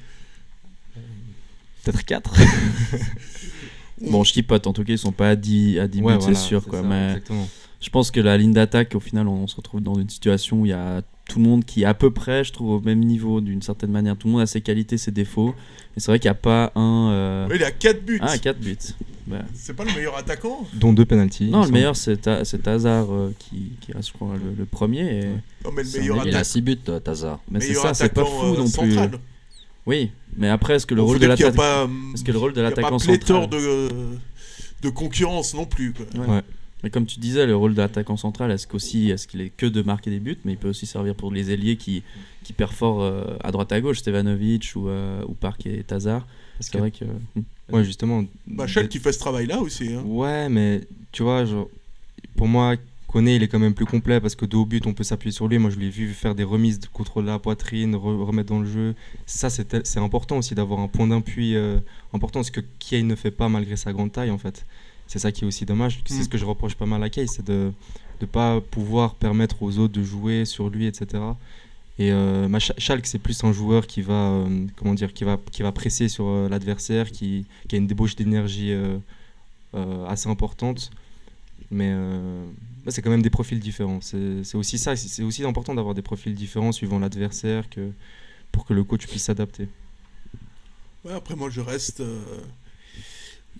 Peut-être 4 Bon, je chipote, en tout cas, ils sont pas à 10, à 10 buts, c'est sûr. Quoi, mais... Exactement. Je pense que la ligne d'attaque, au final, on se retrouve dans une situation où il y a tout le monde qui est à peu près, je trouve, au même niveau d'une certaine manière. Tout le monde a ses qualités, ses défauts. Et c'est vrai qu'il n'y a pas un. euh, Ouais, Il a 4 buts Ah, 4 buts. Bah, C'est pas le meilleur attaquant Dont deux pénalties. il Non, le semble. meilleur, c'est Ta- c'est Hazard euh, qui, qui reste, je crois, le, le premier. Et... Non, mais le meilleur mec- il a attaquant. 6 buts, Tazar. Mais c'est ça, c'est pas attaquant, fou euh, non plus. central. Oui, mais après, est-ce que le rôle de dire qu'il y a l'attaquant. pas, Est-ce que le rôle de il y a pas l'attaquant pléthore central. de, de concurrence non plus. quoi. Ouais. Ouais. Mais comme tu disais, le rôle de l'attaquant central, est-ce qu'aussi, est-ce qu'il est que de marquer des buts, mais il peut aussi servir pour les ailiers qui, qui perforent euh, à droite à gauche, Stevanovic ou, euh, ou Park et Tazar. Parce C'est que- vrai que. hmm. Ouais, justement. Bah, qui fait ce travail-là aussi. hein. Ouais, mais tu vois, genre, pour moi, Koné, il est quand même plus complet parce que dos au but, on peut s'appuyer sur lui. Moi, je l'ai vu faire des remises de contrôle de la poitrine, re- remettre dans le jeu. Ça, c'est important aussi d'avoir un point d'appui euh, important, ce que Kane ne fait pas malgré sa grande taille, en fait. C'est ça qui est aussi dommage. C'est Mm. ce que je reproche pas mal à Kane, c'est de ne pas pouvoir permettre aux autres de jouer sur lui, etc. Et euh, Schalke, c'est plus un joueur qui va, euh, comment dire, qui va, qui va presser sur euh, l'adversaire, qui, qui a une débauche d'énergie assez importante. Mais c'est quand même des profils différents. C'est aussi ça, c'est aussi important d'avoir des profils différents suivant l'adversaire pour que le coach puisse s'adapter. Après, moi, je reste. euh,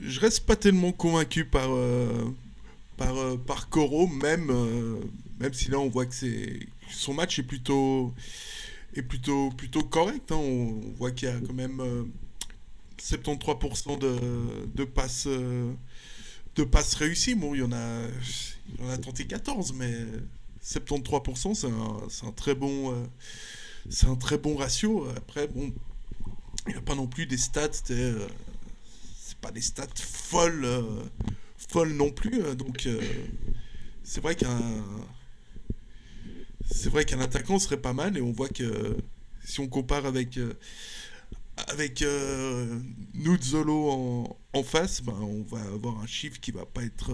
je reste pas tellement convaincu par. euh, par, euh, Coro, même, euh, même si là on voit que c'est son match est plutôt est plutôt plutôt correct. hein. On, on voit qu'il y a quand même euh, 73% de, de passes euh, de passes réussies. Bon, il y en a en a tenté 14, mais 73% c'est un, très bon euh, un très bon ratio. Après, bon, il n'y a pas non plus des stats, euh, c'est pas des stats folles, euh, non plus. euh, donc, c'est vrai qu'un attaquant serait pas mal et on voit que si on compare avec avec Nuzzolo en, face, ben, on va avoir un chiffre qui va pas être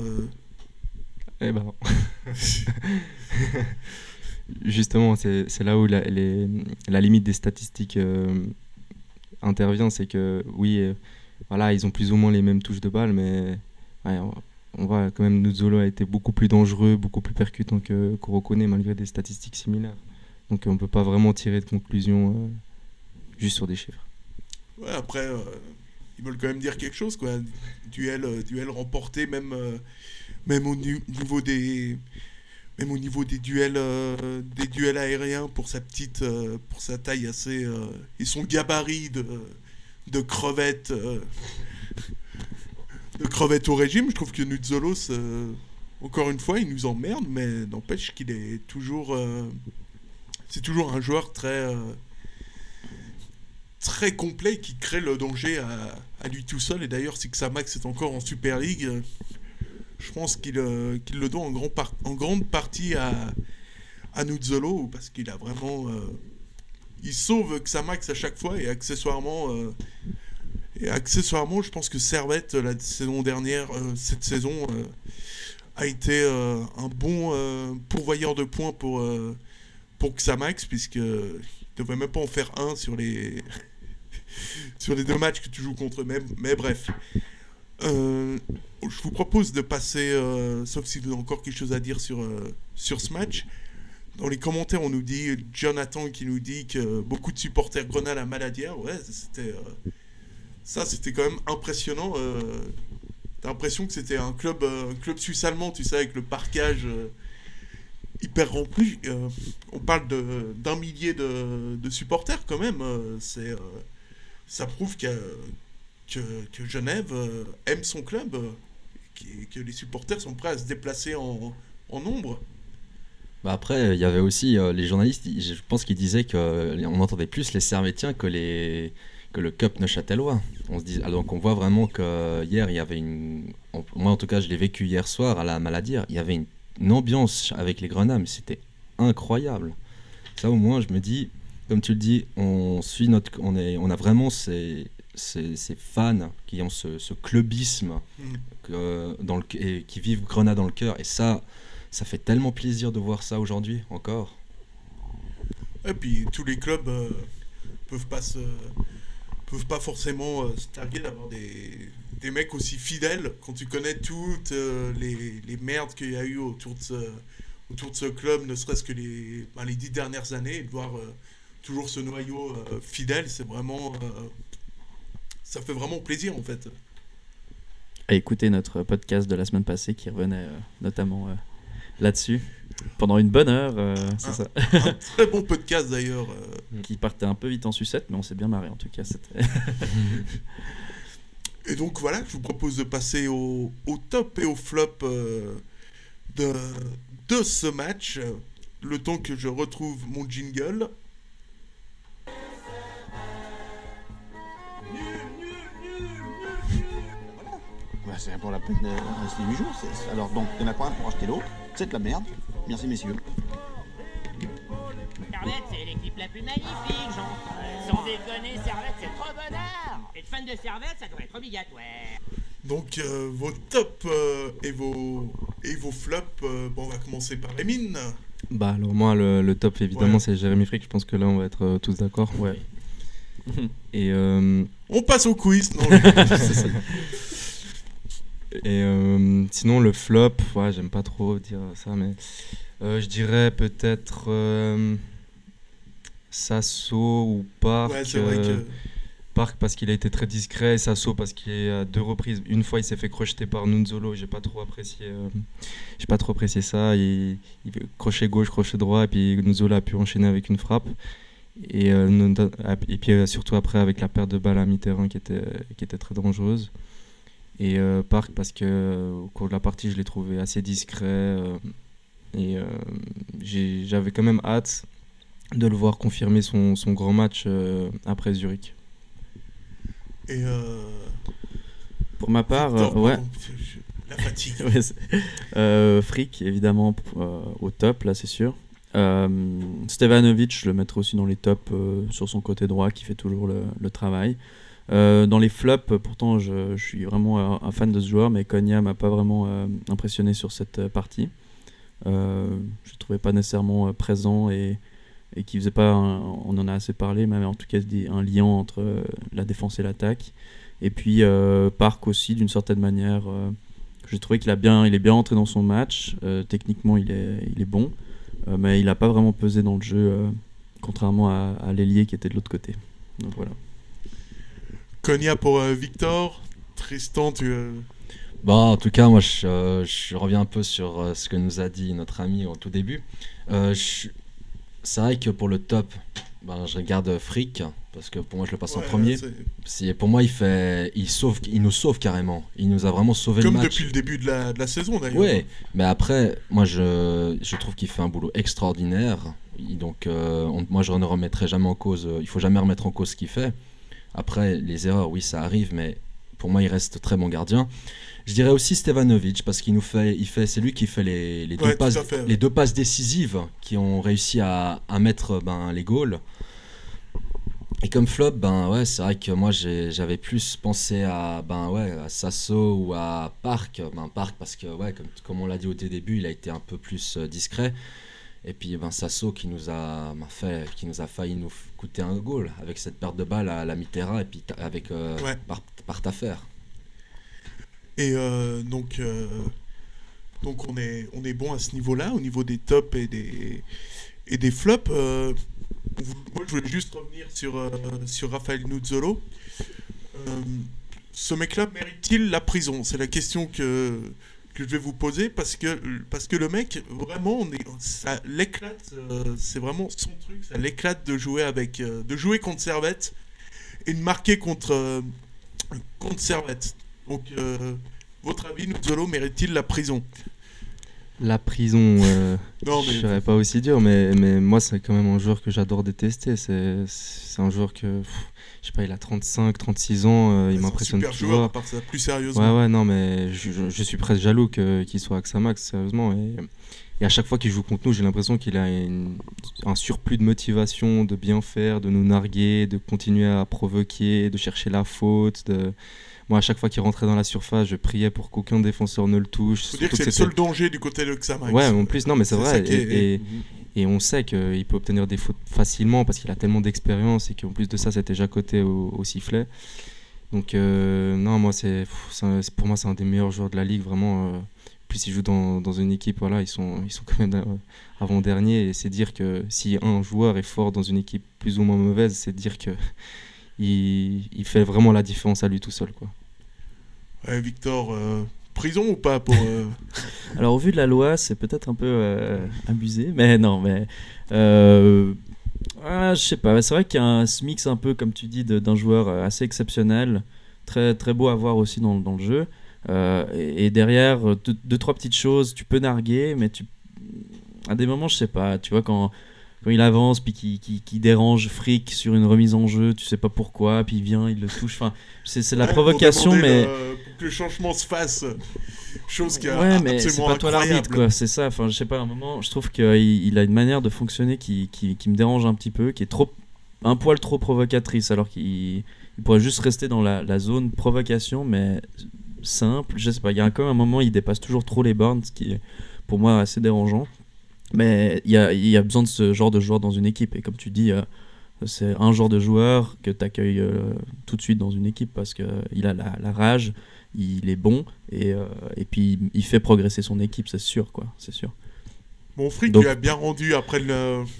Eh ben. Justement, c'est là où la, limite des statistiques euh, intervient. C'est que, oui, euh, voilà, ils ont plus ou moins les mêmes touches de balle, mais on, voit quand même Nuzzolo a été beaucoup plus dangereux, beaucoup plus percutant que Kurokone, malgré des statistiques similaires. Donc on peut pas vraiment tirer de conclusion euh, juste sur des chiffres. Ouais, après, ils veulent quand même dire quelque chose, quoi. Duel, duel remporté, même, même au niveau des, duels, euh, des duels aériens pour sa petite, euh, taille assez euh, et son gabarit de, de crevettes, euh, de crevettes au régime. Je trouve que Nuzzolo, c'est- encore une fois, il nous emmerde, mais n'empêche qu'il est toujours, c'est toujours un joueur très complet qui crée le danger à, lui tout seul. Et d'ailleurs, Xamax est encore en Super League, je pense qu'il euh, le doit en, grande partie à, à Nuzzolo, parce qu'il a vraiment... euh, il sauve Xamax à chaque fois, et accessoirement... euh, et accessoirement, je pense que Servette, la saison dernière, cette saison, a été un bon pourvoyeur de points pour, pour Xamax, puisque ne devrait même pas en faire un sur les, sur les deux matchs que tu joues contre eux. Mais, mais bref. Euh, je vous propose de passer, euh, sauf si vous avez encore quelque chose à dire sur, euh, sur ce match. Dans les commentaires, on nous dit Jonathan qui nous dit que beaucoup de supporters Grenade à Maladière. Ouais, c'était. ça, c'était quand même impressionnant. T'as l'impression que c'était un club, un club suisse-allemand, tu sais, avec le parquage hyper rempli. On parle d'un millier de, de supporters quand même. c'est, ça prouve que, que, que Genève euh, aime son club, euh, qui- que les supporters sont prêts à se déplacer en, en nombre. Bah après, il y avait aussi euh, les journalistes, je pense qu'ils disaient qu'on entendait plus les Servétiens que, les, que le Cup Neuchâtelois. On ah, voit vraiment que hier, il y avait une. Moi, en tout cas, je l'ai vécu hier soir à la Maladière. Il y avait une, ambiance avec les Grenades, c'était incroyable. Ça, au moins, je me dis, comme tu le dis, on suit notre. On, est, on a vraiment ces, ces, ces fans qui ont ce, ce clubisme Mm. que- dans le, et qui vivent Grenade dans le cœur. Et ça. Ça fait tellement plaisir de voir ça aujourd'hui, encore. Et puis tous les clubs euh, peuvent pas se peuvent pas forcément euh, se targuer d'avoir des, des mecs aussi fidèles quand tu connais toutes euh, les, les merdes qu'il y a eu autour de ce, autour de ce club, ne serait-ce que les, ben, les dix dernières années, et de voir euh, toujours ce noyau euh, fidèle, c'est vraiment euh, ça fait vraiment plaisir en fait. à écouter notre podcast de la semaine passée qui revenait euh, notamment euh, là-dessus pendant une bonne heure, euh, c'est ça. Un très bon podcast d'ailleurs. euh. qui partait un peu vite en sucette, mais on s'est bien marré en tout cas. c'était- Et donc voilà, je vous propose de passer au, au top et au flop euh, de, de ce match. Le temps que je retrouve mon jingle. C'est pour la peine de rester 8 jours. Alors donc, il y en a pas un pour acheter l'autre. C'est de la merde. Merci messieurs. Servette, c'est l'équipe la plus magnifique, Jean. Sans déconner, Servette, c'est trop bonheur. Être fan de Servette, ça doit être obligatoire. Donc euh, vos tops euh, et vos et vos flops. euh, bon, on va commencer par les mines. Bah alors moi le, le top évidemment Ouais. c'est Jérémy Frick, je pense que là on va être euh, tous d'accord. Ouais. Et euh, On passe au quiz. Non. Et euh, sinon le flop, ouais, j'aime pas trop dire ça, mais euh, je dirais peut-être euh, Sasso ou Park. Ouais, c'est vrai que- Park parce qu'il a été très discret, et Sasso parce qu'il est à deux reprises. Une fois il s'est fait crocheter par Nunzolo, j'ai pas trop apprécié. j'ai pas trop apprécié ça. Il, il crochet gauche, crochet droit, et puis Nunzolo a pu enchaîner avec une frappe. Et, et puis surtout après avec la perte de balle à mi-terrain qui était, qui était très dangereuse. Et euh, Park parce que euh, au cours de la partie je l'ai trouvé assez discret euh, et euh, j'avais quand même hâte de le voir confirmer son, son grand match euh, après Zurich. Et euh, Pour ma part, Victor, euh, ouais. pardon, je- je- la fatigue. Ouais, euh, Frick, évidemment, euh, au top, là, c'est sûr. Euh, Stevanovic, je le mettrai aussi dans les tops euh, sur son côté droit, qui fait toujours le, le travail. Euh, dans les flops, pourtant, je, suis vraiment un, fan de ce joueur, mais Konya m'a pas vraiment euh, impressionné sur cette euh, partie. Je le trouvais pas nécessairement présent et, et qui faisait pas, on en a assez parlé, mais en tout cas un lien entre la défense et l'attaque. Et puis Park aussi, d'une certaine manière. j'ai trouvé qu'il a bien, il est bien entré dans son match. techniquement, il est, bon, mais il n'a pas vraiment pesé dans le jeu, contrairement à, à qui était de l'autre côté. Donc voilà. Konya pour euh, Victor. Tristan, tu. euh, en tout cas, moi, je, euh, je reviens un peu sur euh, ce que nous a dit notre ami au tout début. Je- c'est vrai que pour le top, ben, je regarde Frick parce que pour moi, je le passe en premier. C'est pour moi, il fait, il sauve, il nous sauve carrément. Il nous a vraiment sauvé Comme le match. depuis le début de la, de la saison d'ailleurs. Ouais, mais après, moi je, je trouve qu'il fait un boulot extraordinaire. Il- donc, euh, on- moi je ne remettrai jamais en cause, il faut jamais remettre en cause ce qu'il fait. Après, les erreurs, oui, ça arrive, mais pour moi, il reste très bon gardien. Je dirais aussi Stevanovic parce qu'il nous fait, il fait, c'est lui qui fait les, les, Ouais, deux, passes, à fait, ouais. les deux passes décisives qui ont réussi à, à mettre ben, les goals. Et comme flop, ben ouais, c'est vrai que moi j'avais plus pensé à ben ouais à Sasso ou à Park, ben Park parce que ouais comme, comme on l'a dit au début, il a été un peu plus euh, discret. Et puis ben Sasso qui nous a ben, fait, qui nous a failli nous coûter un goal avec cette perte de balle à la mi-terrain et puis avec euh, Ouais. par, par. Et euh, donc, euh, donc on, est, on est bon à ce niveau-là, au niveau des tops et des, et des flops. Euh, moi, je voulais juste revenir sur, sur Raphaël Nuzzolo. Ce mec-là mérite-t-il la prison? C'est la question que, que je vais vous poser parce que, parce que le mec, vraiment, on est, ça l'éclate. euh, c'est vraiment son truc. Ça l'éclate de jouer avec, euh, de jouer contre Servette et de marquer contre, euh, contre Servette. Donc, votre avis, Nuzzolo mérite-t-il la prison? La prison, euh, Non, je serais pas aussi dur, mais, mais moi c'est quand même un joueur que j'adore détester. C'est un joueur que, pff, je sais pas, il a 35, 36 ans, euh, il m'impressionne super toujours. joueur, à part ça, plus sérieusement. Ouais, ouais, non, mais je, je- je suis presque jaloux qu'il soit à Xamax, sérieusement. Et, et à chaque fois qu'il joue contre nous, j'ai l'impression qu'il a une- un surplus de motivation, de bien faire, de nous narguer, de continuer à provoquer, de chercher la faute. De... Moi, à chaque fois qu'il rentrait dans la surface, je priais pour qu'aucun défenseur ne le touche. Faut dire que c'est le seul danger du côté de Xamax. Ouais, en plus, non, mais c'est vrai. Et, et- et on sait qu'il peut obtenir des fautes facilement parce qu'il a tellement d'expérience et qu'en plus de ça, c'était déjà coté au, au sifflet. Donc, euh, non, moi, c'est- pour moi, c'est un des meilleurs joueurs de la ligue, vraiment. euh. plus, ils jouent dans, dans une équipe, voilà, ils sont, ils sont quand même euh, avant-dernier. Et c'est dire que si un joueur est fort dans une équipe plus ou moins mauvaise, c'est dire que il, il fait vraiment la différence à lui tout seul, quoi. Ouais, Victor, euh, prison ou pas pour. euh, Alors au vu de la loi, c'est peut-être un peu euh, abusé, mais non, mais euh, ah, je sais pas. C'est vrai qu'il y a un ce mix un peu, comme tu dis, d'un joueur assez exceptionnel, très très beau à voir aussi dans, dans le jeu. Euh, et, et derrière, deux, deux, trois petites choses, tu peux narguer, mais tu à des moments, je sais pas. Tu vois quand quand il avance puis qui qui, qui dérange Frick sur une remise en jeu, tu sais pas pourquoi, puis il vient, il le touche. Enfin, c'est c'est la ouais, pour provocation, mais le- que le changement se fasse. Chose qui Ouais, mais c'est pas toi l'arbitre, quoi. C'est ça. Enfin, je sais pas, à un moment, je trouve qu'il il a une manière de fonctionner qui, qui, qui me dérange un petit peu, qui est trop. un poil trop provocatrice, alors qu'il il pourrait juste rester dans la, la zone provocation, mais simple. Je sais pas, il y a quand même un moment, il dépasse toujours trop les bornes, ce qui est pour moi assez dérangeant. Mais il y a, y a besoin de ce genre de joueur dans une équipe. Et comme tu dis, euh, c'est un genre de joueur que tu accueilles tout de suite dans une équipe parce qu'il a la, la rage, il est bon et, euh, et puis il fait progresser son équipe, c'est sûr. quoi, c'est sûr. Mon fric Donc- lui a bien rendu après le.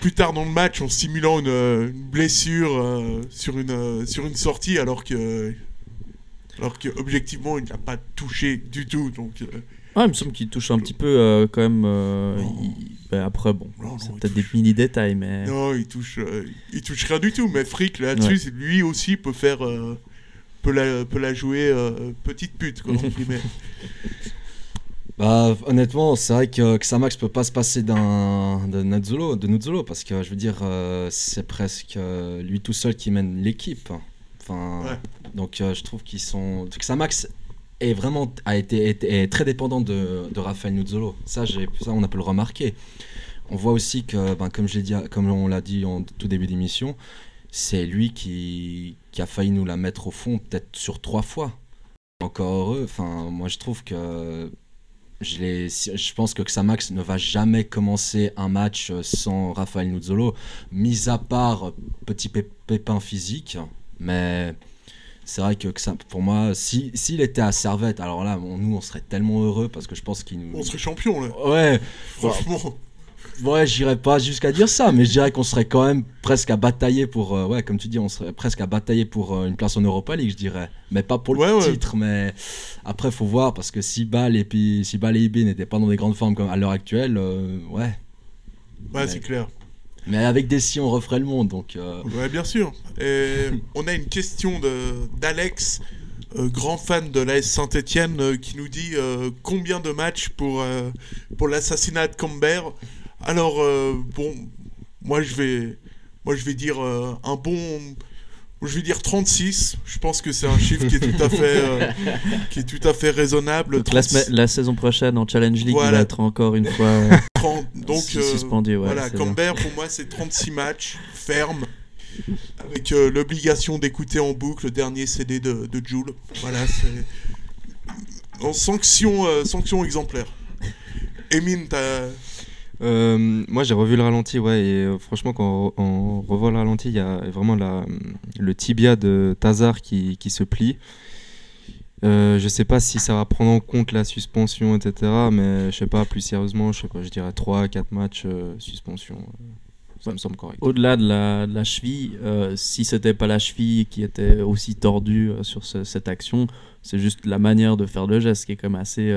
Plus tard dans le match, en simulant une, une blessure euh, sur, une, euh, sur une sortie, alors que. Alors que objectivement, il n'a pas touché du tout. Donc, euh, Ah, il me semble qu'il touche un petit peu euh, quand même. euh, il- ben, après, bon, c'est peut-être des mini-détails, mais. Non, il touche, euh, il touche rien du tout. Mais Frick, là-dessus, Ouais. c'est- lui aussi peut faire. euh, peut, la, peut la jouer euh, petite pute, quoi, entre guillemets. Bah honnêtement, c'est vrai que Xamax peut pas se passer d'un de Nuzzolo, de Nuzzolo parce que je veux dire euh, c'est presque euh, lui tout seul qui mène l'équipe. Enfin donc euh, je trouve qu'ils sont Xamax est vraiment a été très dépendant de, de Rafael Nuzzolo. Ça on a pu le remarquer. On voit aussi que ben, comme on l'a dit en tout début d'émission, c'est lui qui a failli nous la mettre au fond peut-être sur trois fois. Encore heureux. Enfin moi je trouve que je, je pense que Xamax ne va jamais commencer un match sans Rafael Nuzzolo, mis à part petit pé- pépin physique. Mais c'est vrai que Xam- pour moi, si- s'il était à Servette, alors là, on- nous, on serait tellement heureux parce que je pense qu'il nous. On serait champion, là. Ouais, Franchement. Ouais, j'irais pas jusqu'à dire ça, mais je dirais qu'on serait quand même presque à batailler pour. euh, ouais, comme tu dis, on serait presque à batailler pour euh, une place en Europa League, je dirais. Mais pas pour le titre, mais après, faut voir parce que si Bâle et, puis, si Bâle et IB n'étaient pas dans des grandes formes comme à l'heure actuelle, euh, ouais. Ouais, c'est clair. Mais avec des si, on referait le monde, donc. euh, Ouais, bien sûr. Et on a une question de- d'Alex, euh, grand fan de l'AS Saint-Etienne, qui nous dit euh, combien de matchs pour, euh, pour l'assassinat de Cambert. Alors, euh, bon, moi je vais, moi, je vais dire euh, un bon. Je vais dire 36. Je pense que c'est un chiffre qui est tout à fait, euh, qui est tout à fait raisonnable. Donc la, 36. semaine- la saison prochaine en Challenge League, il Voilà. va être encore une fois euh, 30, donc sus- euh, suspendu. ouais, voilà. Cambert pour moi c'est 36 matchs fermes avec euh, l'obligation d'écouter en boucle le dernier CD de, de Joule. Voilà, c'est en sanction, euh, sanction exemplaire. Emine, t'as Euh, moi j'ai revu le ralenti, ouais, et euh, franchement, quand on, revoit le ralenti, il y a vraiment la, le tibia de Tazar qui, qui se plie. Euh, je sais pas si ça va prendre en compte la suspension, etc. Mais je sais pas, plus sérieusement, je sais pas, je dirais 3-4 matchs euh, suspension. ça me semble correct. Au-delà de la, cheville, si c'était pas la cheville qui était aussi tordue sur ce- cette action, c'est juste la manière de faire le geste qui est même assez.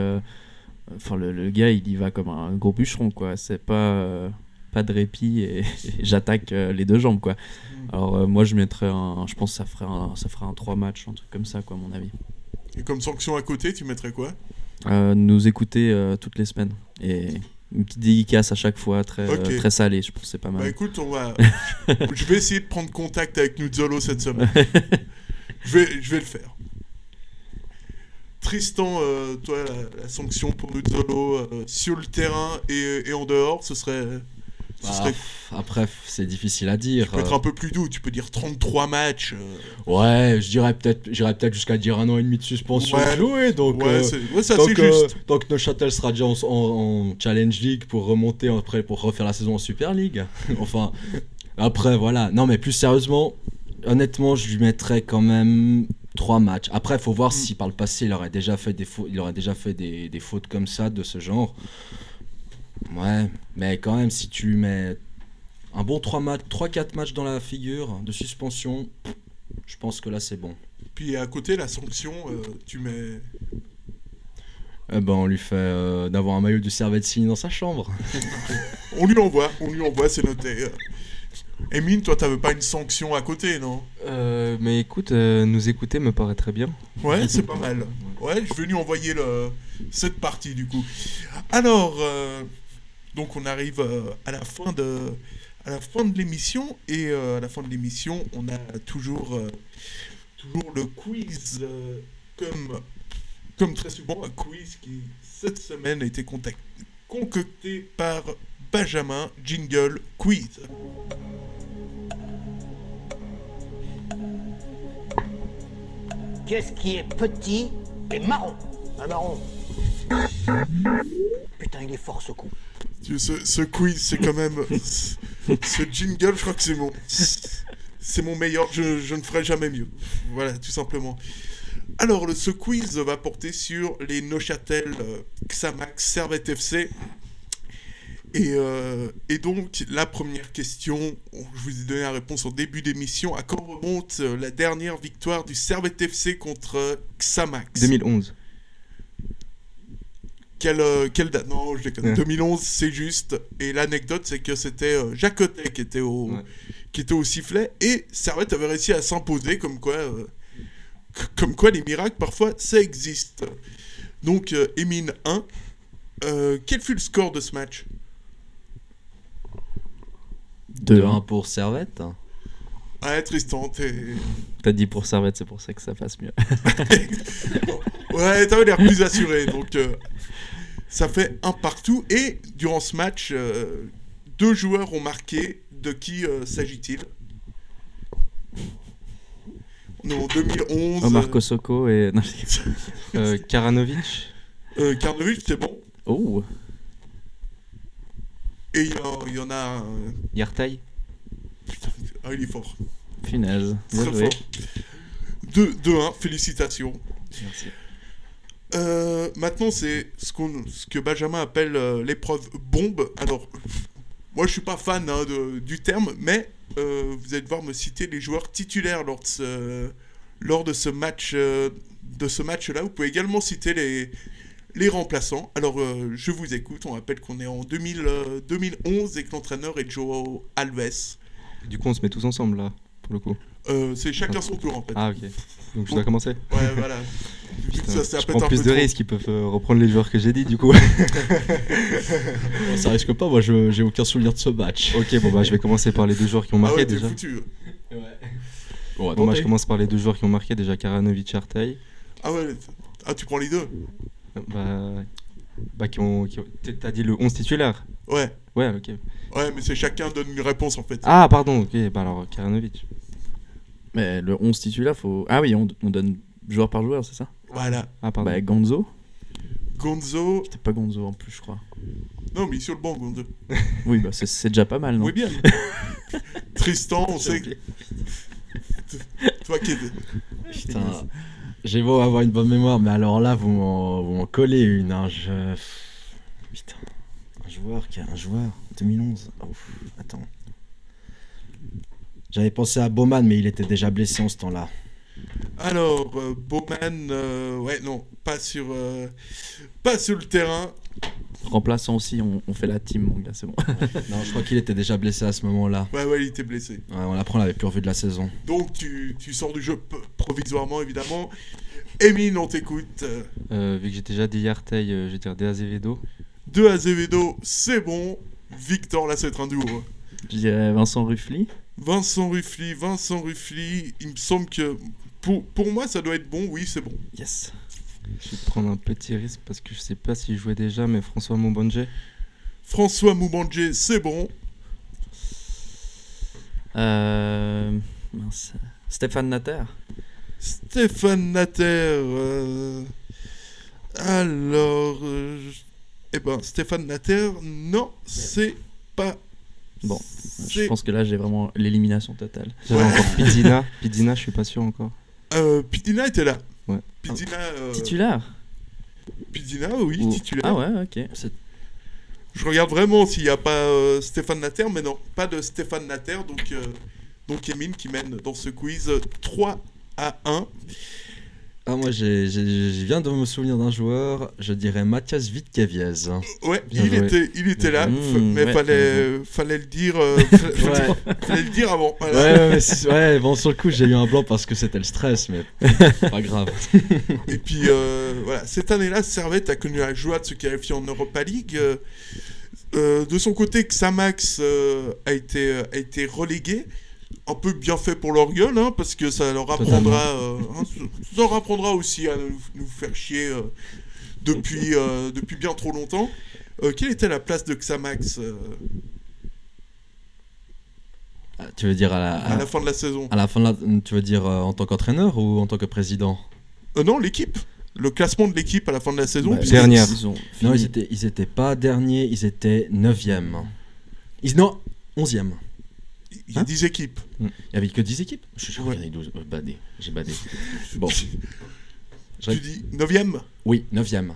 Enfin, le, le gars, il y va comme un gros bûcheron, quoi. C'est pas, euh, pas de répit et, et j'attaque euh, les deux jambes, quoi. Alors, euh, moi, je mettrais un. Je pense que ça ferait un, ça ferait un 3 matchs, un truc comme ça, quoi, à mon avis. et comme sanction à côté, tu mettrais quoi? Euh, nous écouter toutes les semaines. Et une petite dédicace à chaque fois, très, Ok. euh, très salée, je pense que c'est pas mal. Bah écoute, on va. je vais essayer de prendre contact avec Nuzzolo cette semaine. je, vais, je vais le faire. Tristan, euh, toi, la, la sanction pour Nuzzolo euh, sur le terrain et, et en dehors, ce serait. Ce bah, serait Après, c'est difficile à dire. tu peux être euh. un peu plus doux, tu peux dire 33 matchs. euh, Ouais, je dirais peut-être, j'irais peut-être jusqu'à dire un an et demi de suspension Ouais. jouée. Donc, Ouais, c'est- ouais, juste. tant que Neuchâtel sera déjà en, en- en Challenge League pour remonter après pour refaire la saison en Super League. enfin, après voilà. Non, mais plus sérieusement, honnêtement, je lui mettrais quand même trois matchs. Après, faut voir si par le passé il aurait déjà fait des fautes, il aurait déjà fait des, des fautes comme ça de ce genre. Ouais, mais quand même, si tu lui mets un bon 3 matchs, 3-4 matchs dans la figure de suspension, je pense que là c'est bon. Puis à côté, la sanction, euh, tu mets. Eh ben, on lui fait euh, d'avoir un maillot du Servette signé dans sa chambre. On lui envoie, on lui envoie, c'est noté. Emine, toi, t'avais pas une sanction à côté, non? Euh, mais écoute, euh, nous écouter me paraît très bien. Ouais, c'est pas mal. Ouais, je vais lui envoyer le... cette partie du coup. Alors, euh, donc on arrive à la fin de à la fin de l'émission et à la fin de l'émission, on a toujours toujours le quiz comme, comme très souvent, un quiz qui, cette semaine, a été concocté par Benjamin Jingle Quiz. Qu'est-ce qui est petit et marron Un marron. Putain, il est fort ce coup. Ce, quiz, c'est quand même. ce jingle, je crois que c'est mon. C'est mon meilleur, je, ne ferai jamais mieux. Voilà, tout simplement. Alors, ce quiz va porter sur les Neuchâtel euh, Xamax Servette FC. Et, euh, et donc, la première question, je vous ai donné la réponse en début d'émission. À quand remonte euh, la dernière victoire du Servette FC contre euh, Xamax? 2011. Quelle, quelle date? Non, je déconne. Ouais. 2011, c'est juste. Et l'anecdote, c'est que c'était euh, Jacques Otet qui était au, qui était au sifflet. Et Servette avait réussi à s'imposer, comme quoi, euh, comme quoi les miracles, parfois, ça existe. Donc, Emine 1. Euh, quel fut le score de ce match? 2-1 pour Servette. Ouais, Tristan, t'es. T'as dit pour Servette, c'est pour ça que ça passe mieux. Ouais, t'avais l'air plus assuré. Donc, euh, ça fait un partout. Et durant ce match, euh, deux joueurs ont marqué. De qui euh, s'agit-il? On est en 2011. Oh, Marco Socco et. non, Euh, Karanovic Euh, Karnovic, c'est bon. Oh Et il y, en- il y en a un. Yartaï Ah, il est fort. Punaise. Bien Très fort. 2-1, félicitations. Merci. Euh, maintenant, c'est ce, que Benjamin appelle euh, l'épreuve bombe. Alors, moi, je suis pas fan hein, de- du terme, mais euh, vous allez devoir me citer les joueurs titulaires lors de ce, lors de ce match, de ce match-là. Vous pouvez également citer les, les remplaçants. Alors, euh, je vous écoute. On rappelle qu'on est en 2000, euh, 2011 et que l'entraîneur est Joao Alves. Du coup, on se met tous ensemble là, pour le coup. Euh, c'est chacun son tour en fait. Ah, ok. Donc je dois commencer Ouais, voilà. Ça, ça je prends un plus peu de trop. risques, ils peuvent euh, reprendre les joueurs que j'ai dit du coup. Bon, ça risque pas, moi je- j'ai aucun souvenir de ce match. ok, bon bah je vais commencer par les deux joueurs qui ont Ah marqué ouais, t'es déjà. foutu. Bon, Bon, bah, je commence par les deux joueurs qui ont marqué déjà Karanovic Yartaï. Ah ouais, ah, tu prends les deux Bah, bah qui ont, qui ont- t'as- dit le 11 titulaire Ouais. Ouais, ok. Ouais, mais c'est chacun donne une réponse en fait. Ah, pardon, ok, bah alors Karanovic. Mais le 11 titulaire, faut. Ah oui, on, on donne joueur par joueur, c'est ça? Voilà. Ah, pardon. Bah, Gonzo. Gonzo. C'était pas Gonzo en plus, je crois. Non, mais il est sur le banc, Gonzo. Oui, bah c'est- c'est déjà pas mal, non? Oui, bien. Tristan, on sait que. Toi qui es. Putain, j'ai beau avoir une bonne mémoire, mais alors là, vous m'en collez une. Hein. Putain, un joueur qui a un joueur 2011. Oh, attends. J'avais pensé à Bowman, mais il était déjà blessé en ce temps-là. Alors, euh, Bowman, euh, ouais, non, pas sur, euh, pas sur le terrain. Remplaçant aussi, on, on fait la team, mon gars, c'est bon. non, je crois qu'il était déjà blessé à ce moment-là. Ouais, ouais, il était blessé. Ouais, on l'apprend, on l'avait plus revu de la saison. Donc, tu, tu sors du jeu provisoirement, évidemment. Emine, on t'écoute. Euh, vu que j'ai déjà dit Yartaï, euh, je vais dire De Azevedo. 2 à Azevedo, c'est bon. Victor, là, ça va être un duo. hein. Je dirais Vincent Ruffly. Vincent Ruffly, Vincent Ruffly, il me semble que pour, pour moi ça doit être bon, oui c'est bon. Yes. Je vais prendre un petit risque parce que je sais pas s'il jouait déjà, mais François Moubanje. François Moubanje, c'est bon. Euh... mince. Stéphane Natter. Stéphane Natter, euh, alors, euh, je- eh ben Stéphane Natter, non, c'est pas. Bon, je C'est- pense que là j'ai vraiment l'élimination totale. J'avais Ouais. encore Pidina. Pidina, je suis pas sûr encore. Euh, Pidina était là. Ouais. Pidina. euh, Titulaire Pidina, oui, Ou- titulaire. Ah ouais, ok. Je regarde vraiment s'il n'y a pas euh, Stéphane Natter, mais non, pas de Stéphane Natter. Donc, euh, donc Emile qui mène dans ce quiz euh, 3 à 1. Ah, moi, j'ai, j'ai- je viens de me souvenir d'un joueur, je dirais Mathias Vitkaviez. Ouais, Bien il joué. était, il était là, Mmh, mais ouais. fallait, fallait le dire, euh, fallait, le dire avant. Ouais, voilà. ouais, mais ouais, bon, sur le coup, j'ai eu un blanc parce que c'était le stress, mais pas grave. Et puis euh, voilà, cette année-là, Servette a connu la joie de se qualifier en Europa League. Euh, de son côté, Xamax a, été, a été relégué. Un peu bien fait pour leur gueule, hein, parce que ça leur apprendra, euh, hein, ça leur apprendra aussi à nous, nous faire chier euh, depuis, euh, depuis bien trop longtemps. Euh, quelle était la place de Xamax euh, Ah, Tu veux dire à la, à la fin de la saison? À la fin de la- tu veux dire euh, en tant qu'entraîneur ou en tant que président? Euh, Non, l'équipe. Le classement de l'équipe à la fin de la saison. Bah, Dernière. Non, ils étaient, ils étaient pas derniers, ils étaient 9e. Ils, non, 11e. Il y a 10 équipes. Il y avait que 10 équipes Je suis Ouais. regardé 12, euh, badé. J'ai badé. Bon. Je- Tu dis 9ème Oui, 9e.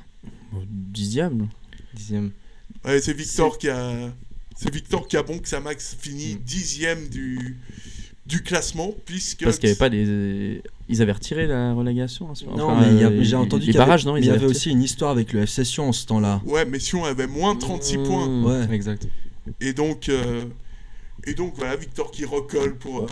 Dixième. Dixième. Ouais, c'est Victor qui a. C'est Victor qui a bon que Xamax finit dixième du, du classement, puisque. Parce qu'il n'y avait pas des. Ils avaient retiré la relégation à ce moment Non, enfin, mais euh, j'ai entendu qu'il y avait, non mais ils il y avaient avait aussi une histoire avec le FC Sion en ce temps-là. Ouais, mais Sion avait moins 36 Mmh. points. Ouais. Exact. Et donc, euh, et donc voilà, Victor qui recolle pour, euh,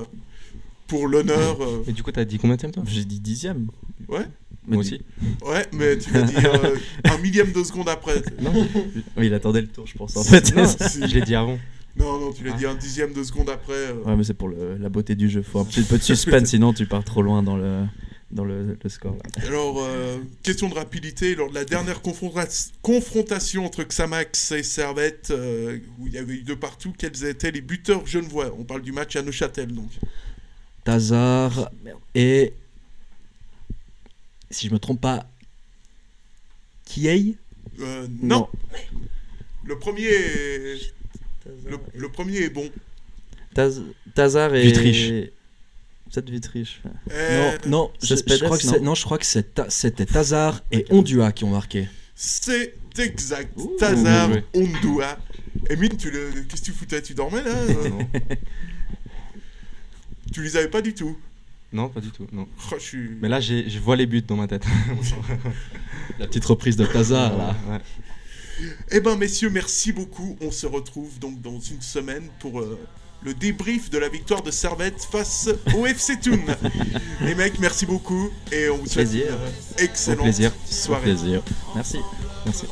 pour l'honneur. euh, Et du coup, t'as dit combien de toi? J'ai dit dixième. Ouais, Moi aussi. ouais, mais tu l'as dit euh, un millième de seconde après. Non, Oui, il attendait le tour, je pense. En fait. non, je l'ai dit avant. Non, non, tu l'as Ah. dit un dixième de seconde après. euh. Ouais, mais c'est pour le- la beauté du jeu. Faut un petit peu de suspense, sinon tu pars trop loin dans le, dans le, le score. là. Alors, euh, question de rapidité, lors de la dernière confronta- confrontation entre Xamax et Servette, euh, où il y avait eu de partout, quels étaient les buteurs genevois? On parle du match à Neuchâtel, donc. Tazar et. Si je me trompe pas. Kiei? Euh, non. Le premier est... Le, le premier est bon. Taz- Tazar et. Peut-être Vitriche. Euh, Non, non, je, crois que non je crois c'était Tazar et Ondua qui ont marqué. C'est exact. Ouh, Tazar Ondua. Emile, tu le... qu'est-ce que tu foutais? Tu dormais là? Non. Tu les avais pas du tout? Non, pas du tout. Non. Oh, je suis... Mais là, je vois les buts dans ma tête. La petite reprise de Tazar là. Ouais. Eh ben messieurs, merci beaucoup. On se retrouve donc dans une semaine pour euh, le débrief de la victoire de Servette face au FC Thun. Les mecs, merci beaucoup et on vous souhaite Plaisir. une excellente plaisir. soirée. Plaisir. Merci. Merci.